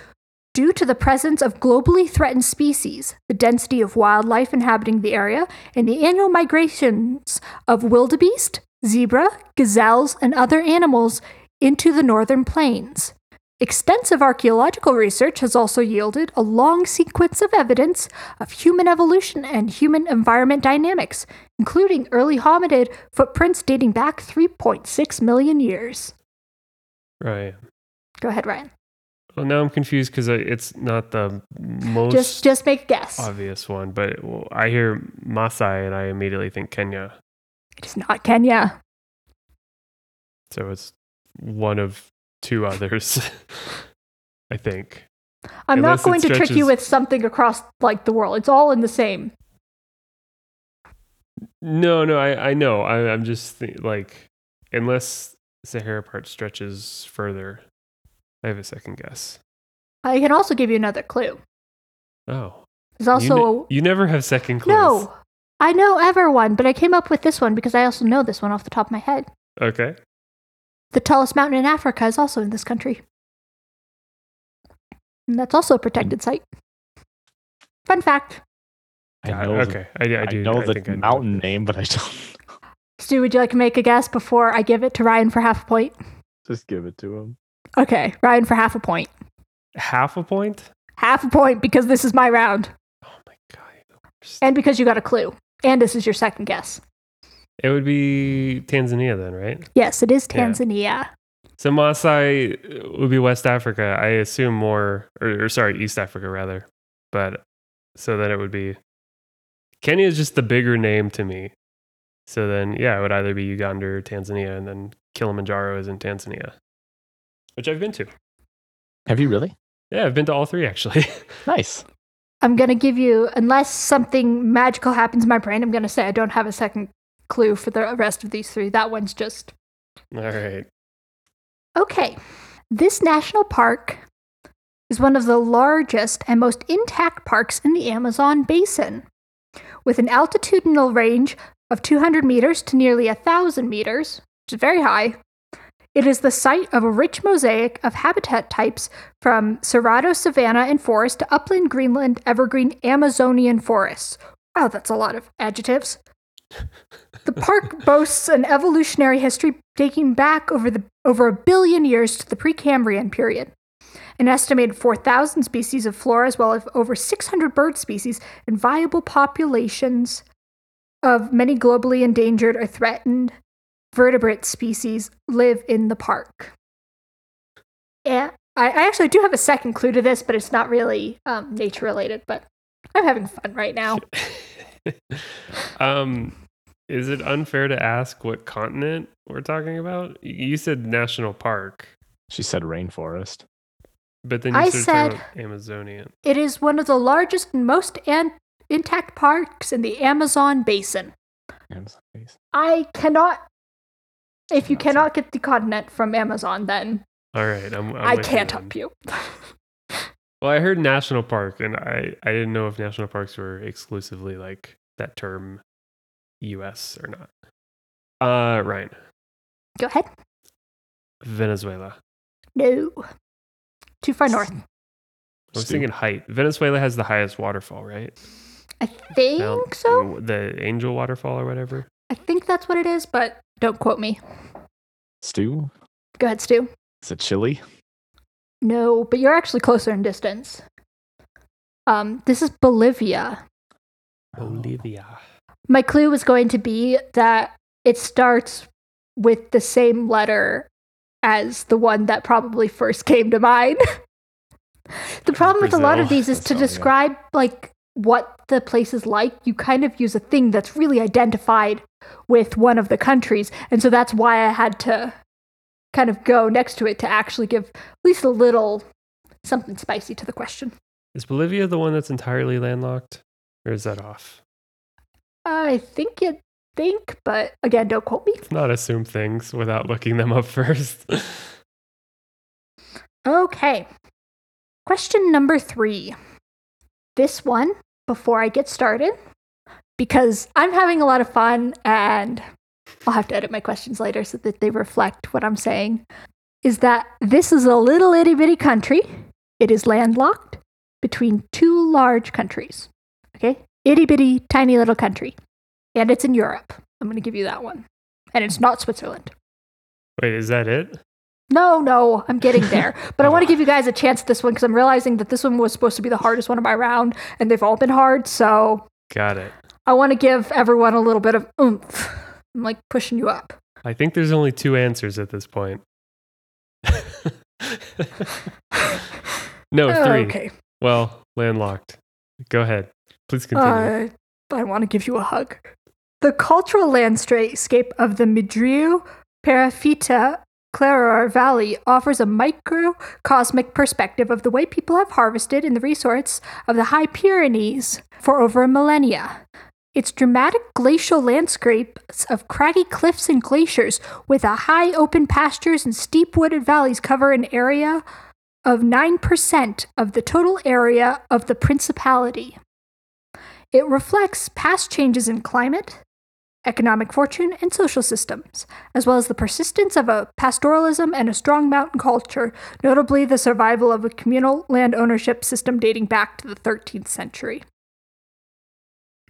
due to the presence of globally threatened species, the density of wildlife inhabiting the area, and the annual migrations of wildebeest, zebra, gazelles, and other animals into the northern plains. Extensive archaeological research has also yielded a long sequence of evidence of human evolution and human environment dynamics, including early hominid footprints dating back 3.6 million years. right. Go ahead, Ryan. Well, now I'm confused because it's not the most Just just make a guess. obvious one, but well, I hear Maasai and I immediately think Kenya. It is not Kenya. So it's one of two others, [LAUGHS] I think. I'm Unless not going to trick you with something across like the world. It's all in the same. No, no, I, I know. I, I'm just th- like, unless Sahara part stretches further, I have a second guess. I can also give you another clue. Oh, There's you, also ne- you never have second clues. no. I know ever one, but I came up with this one because I also know this one off the top of my head. Okay. The tallest mountain in Africa is also in this country. And that's also a protected site. Fun fact. I know, the- okay. I, I I, do. know I the think I know. mountain name, but I don't. Stu, would you like to make a guess before I give it to Ryan for half a point? Just give it to him. Okay, Ryan for half a point. Half a point? Half a point because this is my round. Oh my god. you're the worst. And because you got a clue. And this is your second guess. It would be Tanzania then, right? Yes, it is Yeah. Tanzania. So Maasai would be West Africa. I assume more, or, or sorry, East Africa rather. But so then it would be Kenya is just the bigger name to me. So then, yeah, it would either be Uganda or Tanzania, and then Kilimanjaro is in Tanzania, which I've been to. Have you really? Yeah, I've been to all three actually. [LAUGHS] Nice. I'm going to give you, unless something magical happens in my brain, I'm going to say I don't have a second clue for the rest of these three. That one's just. all right. Okay. This national park is one of the largest and most intact parks in the Amazon basin. With an altitudinal range of 200 meters to nearly 1,000 meters, which is very high, it is the site of a rich mosaic of habitat types from Cerrado savanna and forest to upland Greenland evergreen Amazonian forests. Wow, that's a lot of adjectives. The park [LAUGHS] boasts an evolutionary history dating back over the over a billion years to the Precambrian period. An estimated 4,000 species of flora, as well as over 600 bird species and viable populations of many globally endangered or threatened vertebrate species live in the park. And I, I actually do have a second clue to this, but it's not really um, nature related. But I'm having fun right now. [LAUGHS] um, is it unfair to ask what continent we're talking about? You said national park, She said rainforest. but then you I said, said- talking about Amazonian. It is one of the largest and most an- intact parks in the Amazon basin. Amazon base. I cannot. If you Not cannot get the continent from Amazon, then All right, I'm, I'm I with can't then. help you. [LAUGHS] Well, I heard national park, and I I didn't know if national parks were exclusively like that term, U.S. or not. Uh, Ryan, Go ahead. Venezuela. No. Too far north. I was Stu. thinking height. Venezuela has the highest waterfall, right? I think Mount- so. The Angel Waterfall or whatever. I think that's what it is, but don't quote me. Stu? Go ahead, Stu. Is it Chile? No, but you're actually closer in distance. Um, this is Bolivia. Bolivia. My clue was going to be that it starts with the same letter as the one that probably first came to mind. [LAUGHS] the problem with a lot of these is to That's all, yeah. describe like what the place is like, you kind of use a thing that's really identified with one of the countries. And so that's why I had to kind of go next to it to actually give at least a little something spicy to the question. Is Bolivia the one that's entirely landlocked? Or is that off? I think you think, but again, don't quote me. Let's not assume things without looking them up [LAUGHS] first. Okay. Question number three. This one, before I get started, because I'm having a lot of fun and I'll have to edit my questions later so that they reflect what I'm saying, is that this is a little itty bitty country. It is landlocked between two large countries. Okay? Itty bitty, tiny little country. And it's in Europe. I'm going to give you that one. And it's not Switzerland. Wait, is that it? No, no, I'm getting there. [LAUGHS] But I want to give you guys a chance at this one because I'm realizing that this one was supposed to be the hardest one of my round, and they've all been hard. So Got it. I want to give everyone a little bit of oomph. I'm like pushing you up. I think there's only two answers at this point. [LAUGHS] no, [LAUGHS] three. Okay. Well, landlocked. Go ahead. Please continue. Uh, I want to give you a hug. The cultural landscape of the Madriu Perafita Claror Valley offers a microcosmic perspective of the way people have harvested in the resorts of the High Pyrenees for over a millennia. Its dramatic glacial landscapes of craggy cliffs and glaciers with a high open pastures and steep wooded valleys cover an area of 9% of the total area of the principality. It reflects past changes in climate, economic fortune, and social systems, as well as the persistence of a pastoralism and a strong mountain culture, notably the survival of a communal land ownership system dating back to the 13th century.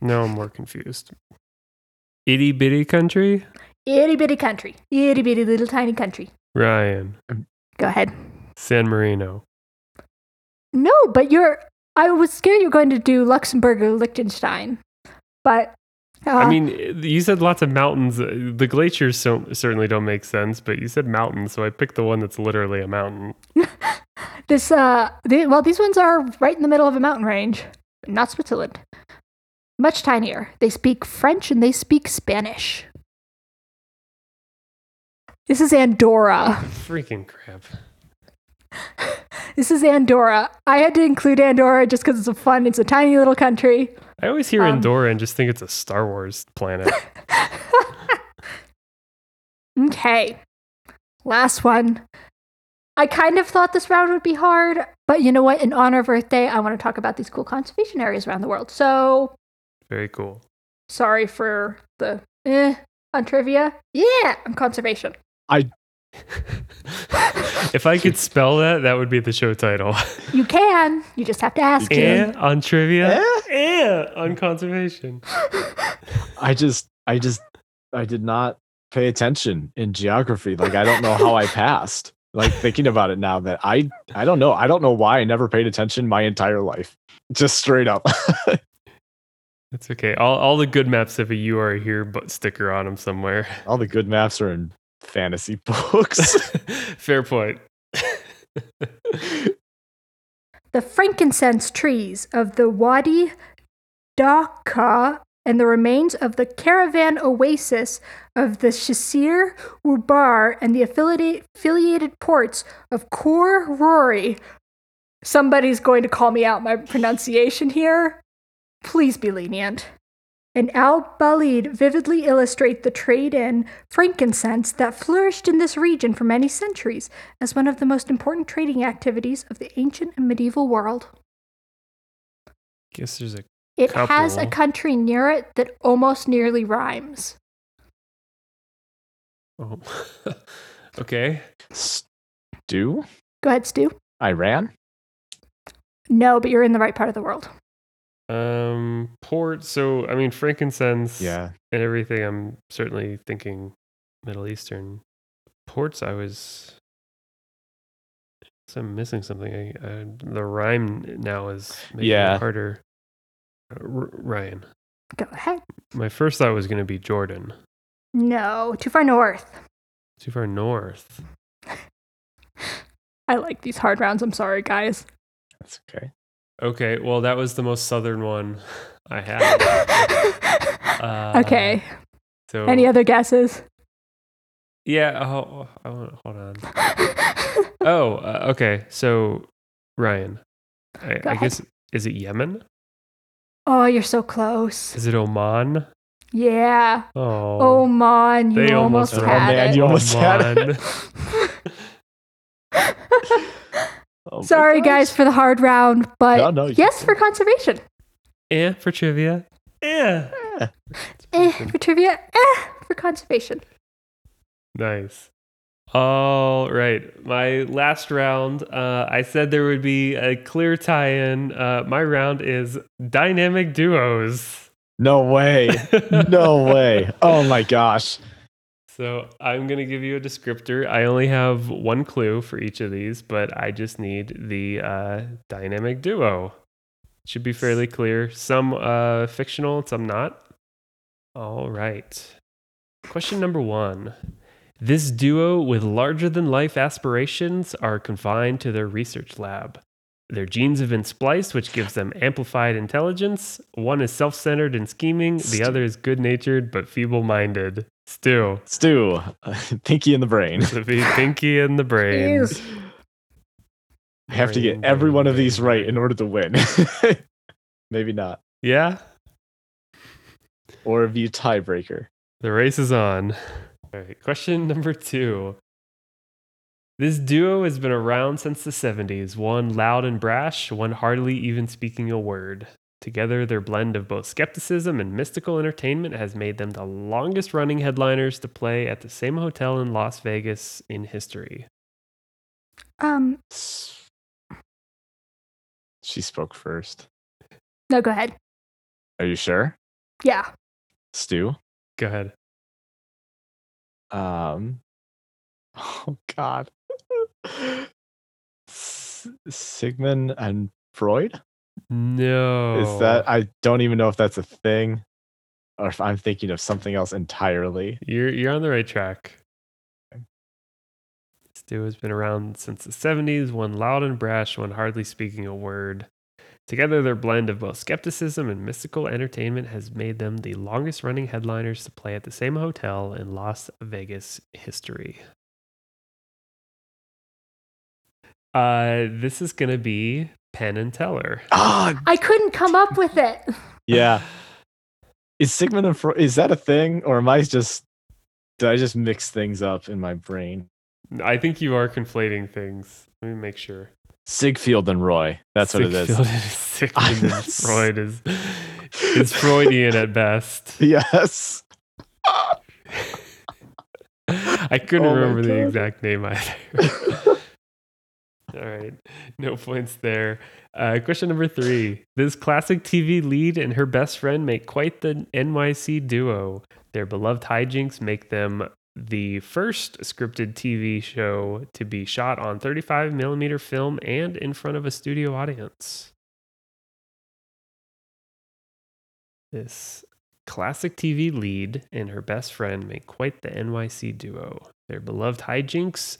no, I'm more confused. Itty bitty country? Itty bitty country. Itty bitty little tiny country. Ryan. Go ahead. San Marino. No, but you're. I was scared you were going to do Luxembourg or Liechtenstein. But. I mean, you said lots of mountains. The glaciers so, certainly don't make sense, but you said mountains, so I picked the one that's literally a mountain. [LAUGHS] This, uh, the, well, these ones are right in the middle of a mountain range, not Switzerland. Much tinier. They speak French and they speak Spanish. This is Andorra. Freaking crap. [LAUGHS] This is Andorra. I had to include Andorra just because it's a fun. It's a tiny little country. I always hear Um, Andorra and just think it's a Star Wars planet. [LAUGHS] Okay. Last one. I kind of thought this round would be hard, but you know what? In honor of Earth Day, I want to talk about these cool conservation areas around the world. So Very cool. sorry for the eh on trivia. Yeah, on conservation. If I could spell that, that would be the show title. You can. You just have to ask. Eh on trivia. Eh? Eh on conservation. I just, I just, I did not pay attention in geography. Like, I don't know how I passed. Like thinking about it now, that I, I don't know. I don't know why I never paid attention my entire life. Just straight up. [LAUGHS] That's okay. All, all the good maps have a you are here but sticker on them somewhere. All the good maps are in fantasy [LAUGHS] books. [LAUGHS] Fair point. The frankincense trees of the Wadi Dawkah and the remains of the caravan oasis of the Shasir Ubar and the affiliated, affiliated ports of Khor Rori. Somebody's going to call me out my pronunciation here. Please be lenient. And Al Balid vividly illustrate the trade in frankincense that flourished in this region for many centuries as one of the most important trading activities of the ancient and medieval world. Guess there's a It has a country near it that almost nearly rhymes. oh. [LAUGHS] okay. Stu. Go ahead, Stu. Iran? No, but you're in the right part of the world. Um, port. So I mean, frankincense. Yeah. and everything. I'm certainly thinking Middle Eastern ports. I was. So I'm missing something. I, I, the rhyme now is making Yeah. it harder. Uh, R- Ryan, Go ahead. my first thought was going to be Jordan. No, too far north. Too far north. [LAUGHS] I like these hard rounds. I'm sorry, guys. That's okay. Okay, well, that was the most southern one [LAUGHS] I had. Uh, okay. So Any other guesses? Yeah. Oh, I want. Hold on. Oh, uh, okay. So, Ryan, I, Go I guess is it Yemen? oh, you're so close. Is it Oman? Yeah. Oh, Oh, man, you they almost, almost- Oh, had man, it. you almost had it. [LAUGHS] Oman. Oh Sorry, gosh. guys, for the hard round, but No, no, you yes for conservation. Eh, for trivia. Yeah. Yeah. Eh, for trivia. Eh, for conservation. Nice. All right. My last round, uh, I said there would be a clear tie in. Uh, my round is dynamic duos. No way. [LAUGHS] No way. Oh my gosh. So I'm going to give you a descriptor. I only have one clue for each of these, but I just need the uh, dynamic duo. Should be fairly clear. Some uh, fictional, some not. All right. Question number one. This duo with larger than life aspirations are confined to their research lab. Their genes have been spliced, which gives them amplified intelligence. One is self centered and scheming, the other is good natured but feeble minded. Stu. Stu, [LAUGHS] pinky in the brain. [LAUGHS] The pinky in the brain. Jeez. I have to get every one of these right in order to win. [LAUGHS] Maybe not. Yeah, Or be a tiebreaker. the race is on. All right, question number two. This duo has been around since the 70s, one loud and brash, one hardly even speaking a word. Together, their blend of both skepticism and mystical entertainment has made them the longest running headliners to play at the same hotel in Las Vegas in history. Um, She spoke first. no, go ahead. Are you sure? Yeah. Stu? Go ahead. Um [LAUGHS] Oh god. S- Sigmund and Freud? No. Is that I don't even know if that's a thing or if I'm thinking of something else entirely. You're you're on the right track. Stu has been around since the 70s, one loud and brash, one hardly speaking a word. Together, their blend of both skepticism and mystical entertainment has made them the longest running headliners to play at the same hotel in Las Vegas history. Uh, this is going to be Penn and Teller. Ah, I couldn't come up with it. yeah. Is Sigmund and Freud is that a thing or am I just did I just mix things up in my brain? I think you are conflating things. Let me make sure. Siegfried and Roy. That's what it is. Siegfried is. Sigmund and [LAUGHS] Freud is is Freudian at best. Yes. [LAUGHS] I couldn't Oh remember the exact name either. [LAUGHS] All right, no points there. Uh, question number three: This classic TV lead and her best friend make quite the NYC duo. Their beloved hijinks make them the first scripted TV show to be shot on 35 millimeter film and in front of a studio audience. This classic TV lead and her best friend make quite the NYC duo. Their beloved hijinks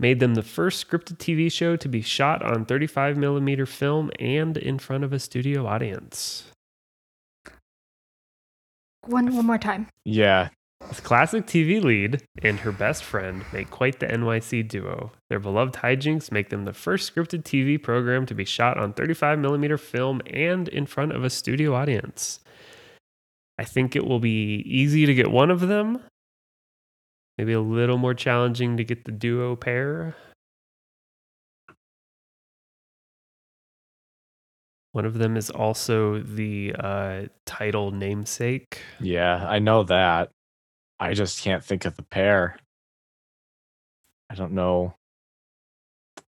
made them the first scripted TV show to be shot on 35 millimeter film and in front of a studio audience. One, one more time. Yeah. This classic TV lead and her best friend make quite the NYC duo. Their beloved hijinks make them the first scripted TV program to be shot on 35mm film and in front of a studio audience. I think it will be easy to get one of them. Maybe a little more challenging to get the duo pair. One of them is also the uh, title namesake. Yeah, I know that. I just can't think of the pair. I don't know.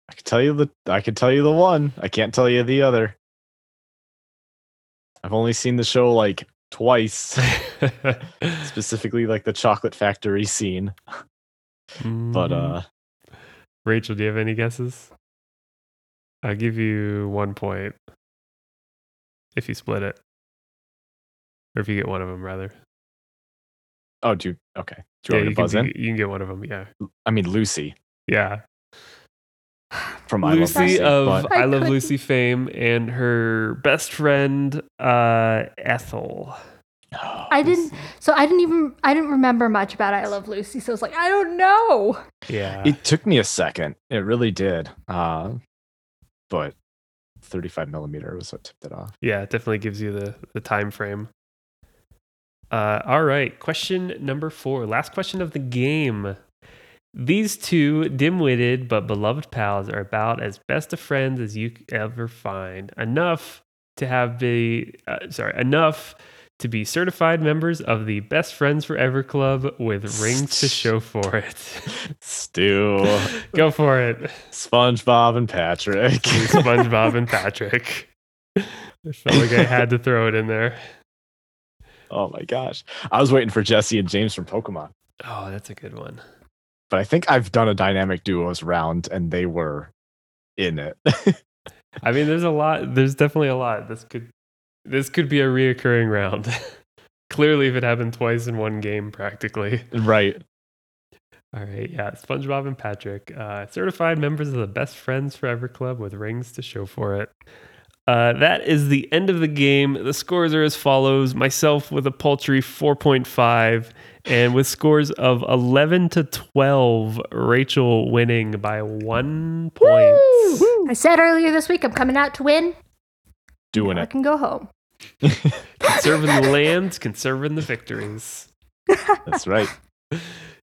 I can tell you the I can tell you the one. I can't tell you the other. I've only seen the show like twice, [LAUGHS] specifically like the chocolate factory scene. But Mhm. uh Rachel, do you have any guesses? I'll give you one point if you split it, or if you get one of them, rather. oh, do you, okay. Do you yeah, want me to can, buzz in? you can get one of them. Yeah, I mean Lucy yeah. [SIGHS] from I Lucy Lucy. of but I, I Love Lucy fame and her best friend uh, Ethel. I didn't. So I didn't even. I didn't remember much about I Love Lucy. So I was like, I don't know. Yeah, It took me a second. It really did. Uh, but 35 millimeter was what tipped it off. yeah. It definitely gives you the the time frame. Uh, all right, question number four. Last question of the game. These two dim-witted but beloved pals are about as best of friends as you ever find. Enough to have be uh, sorry, enough to be certified members of the Best Friends Forever Club with rings to show for it. [LAUGHS] Stu, Go for it. SpongeBob, and Patrick. [LAUGHS] SpongeBob and Patrick. I felt like I had to throw it in there. oh my gosh. I was waiting for Jessie and James from Pokemon. Oh, that's a good one. But I think I've done a dynamic duos round and they were in it. [LAUGHS] I mean, there's a lot. There's definitely a lot. This could this could be a reoccurring round. [LAUGHS] Clearly, if it happened twice in one game, practically. right. All right, yeah, SpongeBob and Patrick, uh, certified members of the Best Friends Forever Club with rings to show for it. Uh, that is the end of the game. The scores are as follows: myself with a paltry 4.5, and with scores of 11 to 12, Rachel winning by one point. I said earlier this week I'm coming out to win. Doing I it. I can go home. [LAUGHS] Conserving the land, conserving the victories. That's right. [LAUGHS]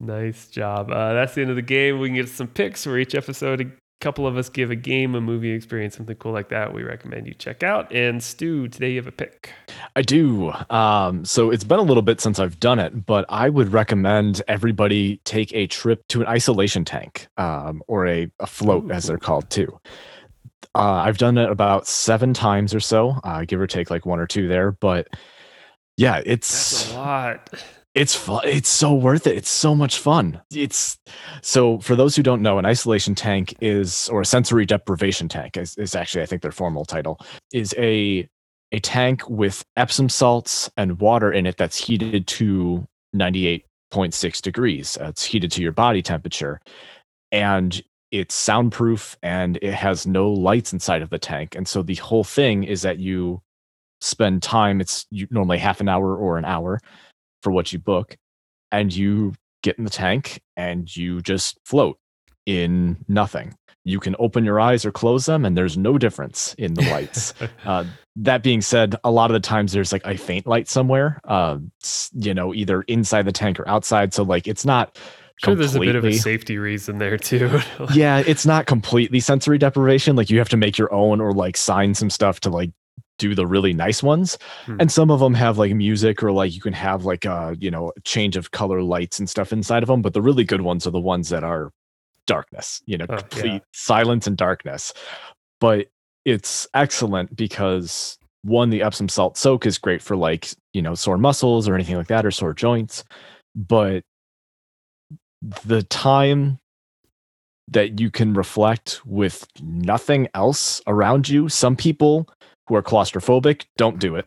Nice job. Uh, that's the end of the game. We can get some picks for each episode. Couple of us give a game, a movie experience, something cool like that. We recommend you check out. And Stu, today you have a pick. I do. Um, so it's been a little bit since I've done it, but I would recommend everybody take a trip to an isolation tank um, or a, a float, as they're called too. Uh, I've done it about seven times or so, uh, give or take like one or two there. But yeah, That's it's a lot. It's fun. It's so worth it. It's so much fun. It's so for those who don't know, an isolation tank is or a sensory deprivation tank is, is actually I think their formal title is a a tank with Epsom salts and water in it that's heated to 98.6 degrees. It's heated to your body temperature. And it's soundproof and it has no lights inside of the tank. And so the whole thing is that you spend time, it's normally half an hour or an hour for what you book, and you get in the tank and you just float in nothing. You can open your eyes or close them, and there's no difference in the lights. [LAUGHS] uh, that being said, a lot of the times there's like a faint light somewhere, uh, you know, either inside the tank or outside. So like it's not sure there's a bit of a safety reason there too. [LAUGHS] yeah, it's not completely sensory deprivation. Like you have to make your own or like sign some stuff to like do the really nice ones. Hmm. And some of them have like music or like you can have like a you know, change of color lights and stuff inside of them, but the really good ones are the ones that are darkness, you know, Oh, yeah. complete silence and darkness. But it's excellent because one, the Epsom salt soak is great for like, you know, sore muscles or anything like that or sore joints. But the time that you can reflect with nothing else around you, some people who are claustrophobic don't do it.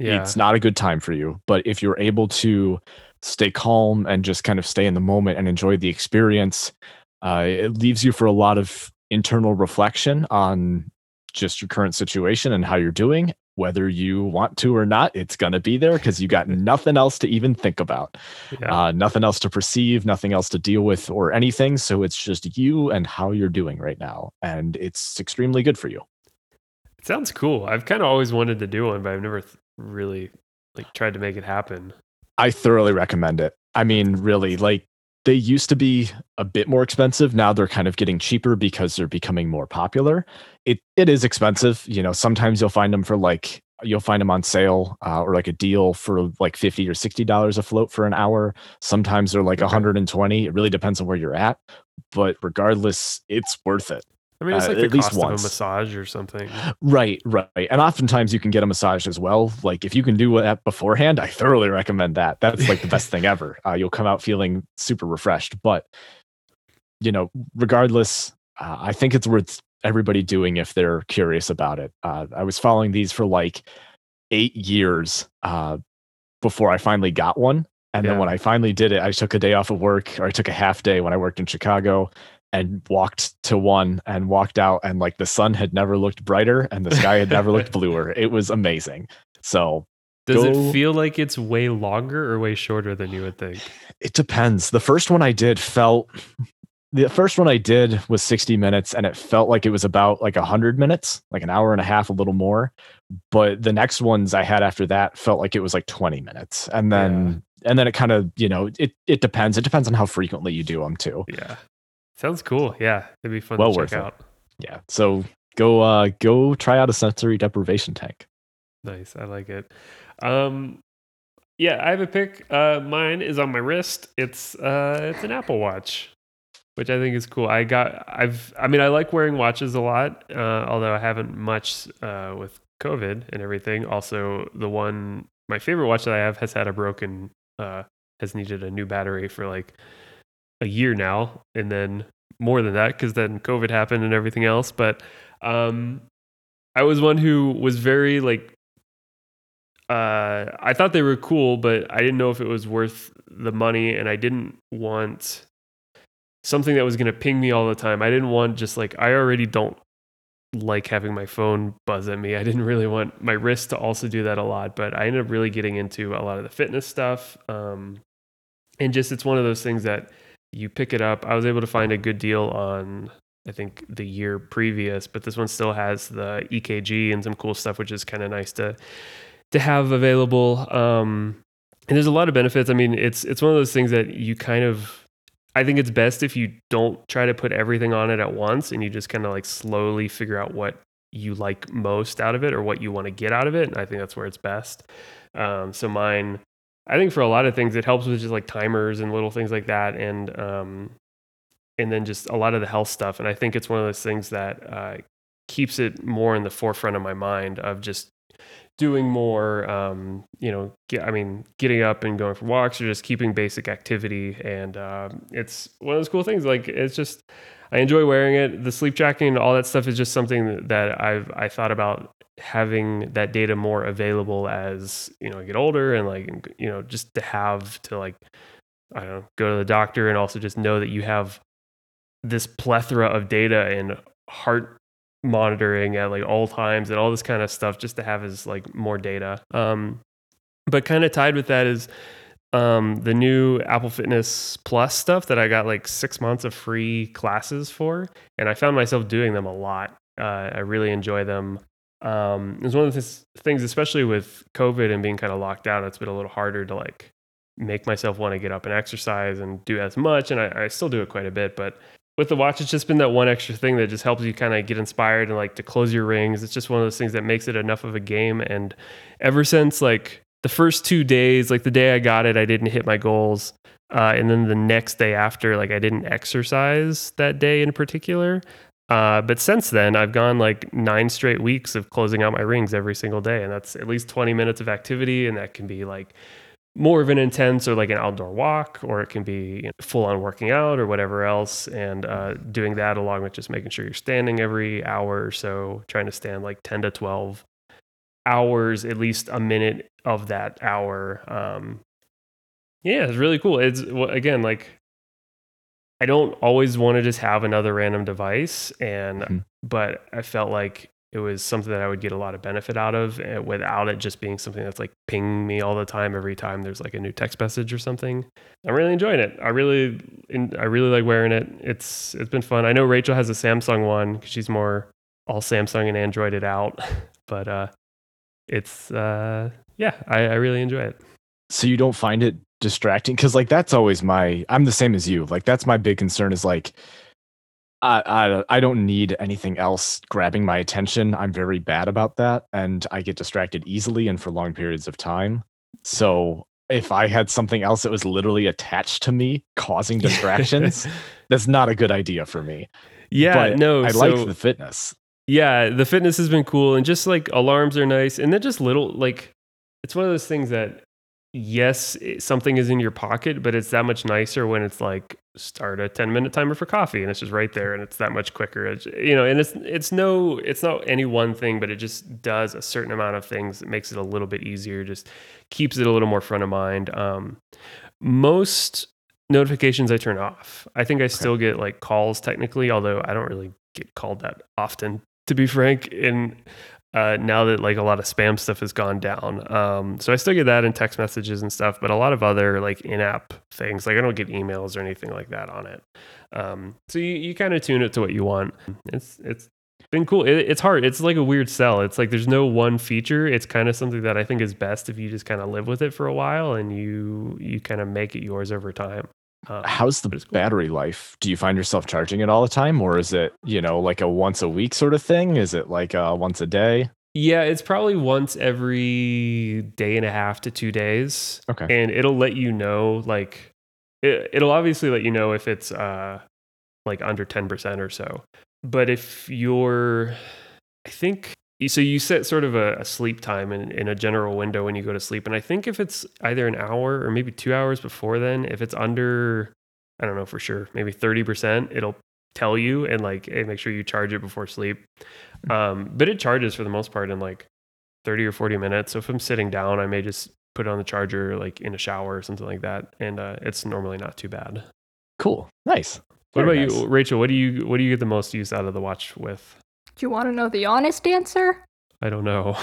yeah. It's not a good time for you. But if you're able to stay calm and just kind of stay in the moment and enjoy the experience, uh, it leaves you for a lot of internal reflection on just your current situation and how you're doing. Whether you want to or not, it's going to be there because you got [LAUGHS] nothing else to even think about, yeah. uh, nothing else to perceive, nothing else to deal with or anything. So it's just you and how you're doing right now. And it's extremely good for you. It sounds cool. I've kind of always wanted to do one, but I've never th- really like tried to make it happen. I thoroughly recommend it. I mean, really, like they used to be a bit more expensive. Now they're kind of getting cheaper because they're becoming more popular. It it is expensive. You know, sometimes you'll find them for like you'll find them on sale uh, or like a deal for like 50 or 60 dollars a float for an hour sometimes they're like Okay. 120 it really depends on where you're at but regardless it's worth it I mean, it's Uh, like the at least cost of a massage or something. Right, right. And oftentimes you can get a massage as well. Like if you can do that beforehand, I thoroughly recommend that. That's like the best thing ever. Uh, you'll come out feeling super refreshed. But, you know, regardless, uh, I think it's worth everybody doing if they're curious about it. Uh, I was following these for like eight years uh, before I finally got one. And Yeah. then when I finally did it, I took a day off of work or I took a half day when I worked in Chicago and walked to one and walked out and like the sun had never looked brighter and the sky had never looked [LAUGHS] bluer. It was amazing. So Does Go- it feel like it's way longer or way shorter than you would think? it depends. The first one I did felt the first one I did was 60 minutes and it felt like it was about like 100 minutes, like an hour and a half, a little more. But the next ones I had after that felt like it was like 20 minutes. And then and then it kind of, you know, it it depends. It depends on how frequently you do them too. Yeah. Sounds cool. Yeah. It'd be fun Well to worth check it. out. Yeah. So go uh go try out a sensory deprivation tank. Nice. I like it. Um yeah, I have a pick. Uh mine is on my wrist. It's uh it's an Apple Watch, which I think is cool. I got I've I mean I like wearing watches a lot, uh although I haven't much uh with COVID and everything. Also, the one my favorite watch that I have has had a broken uh has needed a new battery for like a year now and then more than that cuz then COVID happened and everything else, but um I was one who was very like uh, I thought they were cool, but I didn't know if it was worth the money, and I didn't want something that was going to ping me all the time. I didn't want just like I already don't like having my phone buzz at me. I didn't really want my wrist to also do that a lot, but I ended up really getting into a lot of the fitness stuff. Um, and just it's one of those things that you pick it up. I was able to find a good deal on I think the year previous, but this one still has the EKG and some cool stuff, which is kind of nice to to have available. Um, and there's a lot of benefits. I mean, it's it's one of those things that you kind of I think it's best if you don't try to put everything on it at once and you just kind of like slowly figure out what you like most out of it or what you want to get out of it. And I think that's where it's best. Um, so mine, I think for a lot of things, it helps with just like timers and little things like that. And, um, and then just a lot of the health stuff. And I think it's one of those things that uh, keeps it more in the forefront of my mind of just doing more um, you know get, i mean getting up and going for walks or just keeping basic activity and um, it's one of those cool things like it's just i enjoy wearing it the sleep tracking all that stuff is just something that i've i thought about having that data more available as you know i get older and like you know just to have to like i don't know go to the doctor and also just know that you have this plethora of data and heart monitoring at like all times and all this kind of stuff just to have as like more data. Um, but kind of tied with that is um, the new Apple Fitness Plus stuff that I got like six months of free classes for, and I found myself doing them a lot. Uh, I really enjoy them. Um, it's one of the th- things, especially with COVID and being kind of locked out, it's been a little harder to like make myself want to get up and exercise and do as much. And I, I still do it quite a bit, but with the watch, it's just been that one extra thing that just helps you kind of get inspired and like to close your rings. It's just one of those things that makes it enough of a game. And ever since like the first two days, like the day I got it, I didn't hit my goals. Uh, and then the next day after, like I didn't exercise that day in particular. Uh, but since then, I've gone like nine straight weeks of closing out my rings every single day. And that's at least 20 minutes of activity. And that can be like more of an intense or like an outdoor walk, or it can be you know, full on working out or whatever else. And uh, doing that along with just making sure you're standing every hour or so, trying to stand like 10 to 12 hours, at least a minute of that hour. Um, yeah, it's really cool. It's again, like, I don't always want to just have another random device. And, Mhm. but I felt like it was something that I would get a lot of benefit out of uh, without it just being something that's like ping me all the time every time there's like a new text message or something. I'm really enjoying it. I really, I really like wearing it. It's it's been fun. I know Rachel has a Samsung one cuz she's more all Samsung and Androided out, [LAUGHS] but uh, it's uh, yeah, I, I really enjoy it. so you don't find it distracting? Because like that's always my i'm the same as you. Like that's my big concern is like I, I i don't need anything else grabbing my attention. I'm very bad about that and i get distracted easily and for long periods of time. So if i had something else that was literally attached to me causing [LAUGHS] distractions that's not a good idea for me. Yeah, but no, I so, like the fitness. Yeah, the fitness has been cool, and just like alarms are nice, and then just little like it's one of those things that yes, it- something is in your pocket, but it's that much nicer when it's like start a 10 minute timer for coffee and it's just right there and it's that much quicker. It's, you know, and it's it's no it's not any one thing, but it just does a certain amount of things that makes it a little bit easier, just keeps it a little more front of mind. Um most notifications I turn off. I think I still get like calls technically, although I don't really get called that often to be frank. And uh, now that like a lot of spam stuff has gone down, um, so I still get that in text messages and stuff, but a lot of other like in-app things, like I don't get emails or anything like that on it. Um, so you, you kind of tune it to what you want. It's it's been cool. It, it's hard. It's like a weird sell. It's like there's no one feature. It's kind of something that I think is best if you just kind of live with it for a while and you you kind of make it yours over time. Um, How's the cool. battery life? Do you find yourself charging it all the time, or is it you know like a once a week sort of thing? Is it like a once a day? Yeah, it's probably once every day and a half to two days. Okay. And it'll let you know, like, it, it'll obviously let you know if it's uh, like under 10% or so. But if you're, I think, so you set sort of a, a sleep time in, in a general window when you go to sleep. And I think if it's either an hour or maybe two hours before then, if it's under, I don't know for sure, maybe 30%, it'll tell you and like, hey, make sure you charge it before sleep. Um, but it charges for the most part in like 30 or 40 minutes. So if I'm sitting down, I may just put it on the charger like in a shower or something like that. And uh, it's normally not too bad. Cool. Nice. What Very about nice. you, Rachel? What do you what do you get the most use out of the watch with? Do you want to know the honest answer? I don't know.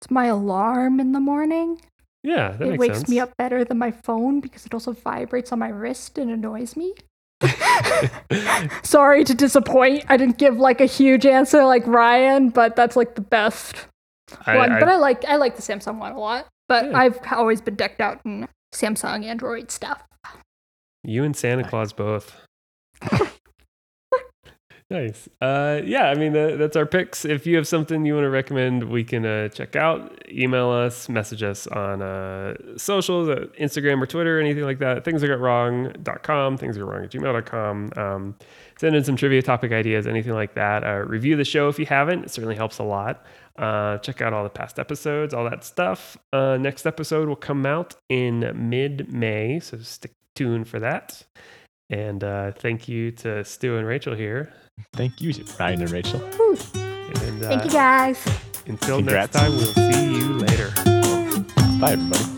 It's my alarm in the morning. yeah, that it wakes sense. me up better than my phone because it also vibrates on my wrist and annoys me. [LAUGHS] [LAUGHS] Sorry to disappoint. I didn't give like a huge answer like Ryan, but that's like the best I, one. I- but I like I like the Samsung one a lot. But Yeah. I've always been decked out in Samsung Android stuff. you and Santa Claus both. [LAUGHS] Nice. Uh, yeah, I mean, that, that's our picks. If you have something you want to recommend, we can uh, check out. Email us, message us on uh, socials, uh, Instagram or Twitter, anything like that. Things I got wrong.com, things I got wrong at gmail.com. Um, send in some trivia topic ideas, anything like that. Uh, review the show if you haven't. It certainly helps a lot. Uh, check out all the past episodes, all that stuff. Uh, next episode will come out in mid May, so stick tuned for that. And uh, thank you to Stu and Rachel here. Thank you, Ryan and Rachel. And uh, Thank you guys. until Congrats. next time, we'll see you later. Bye, everybody.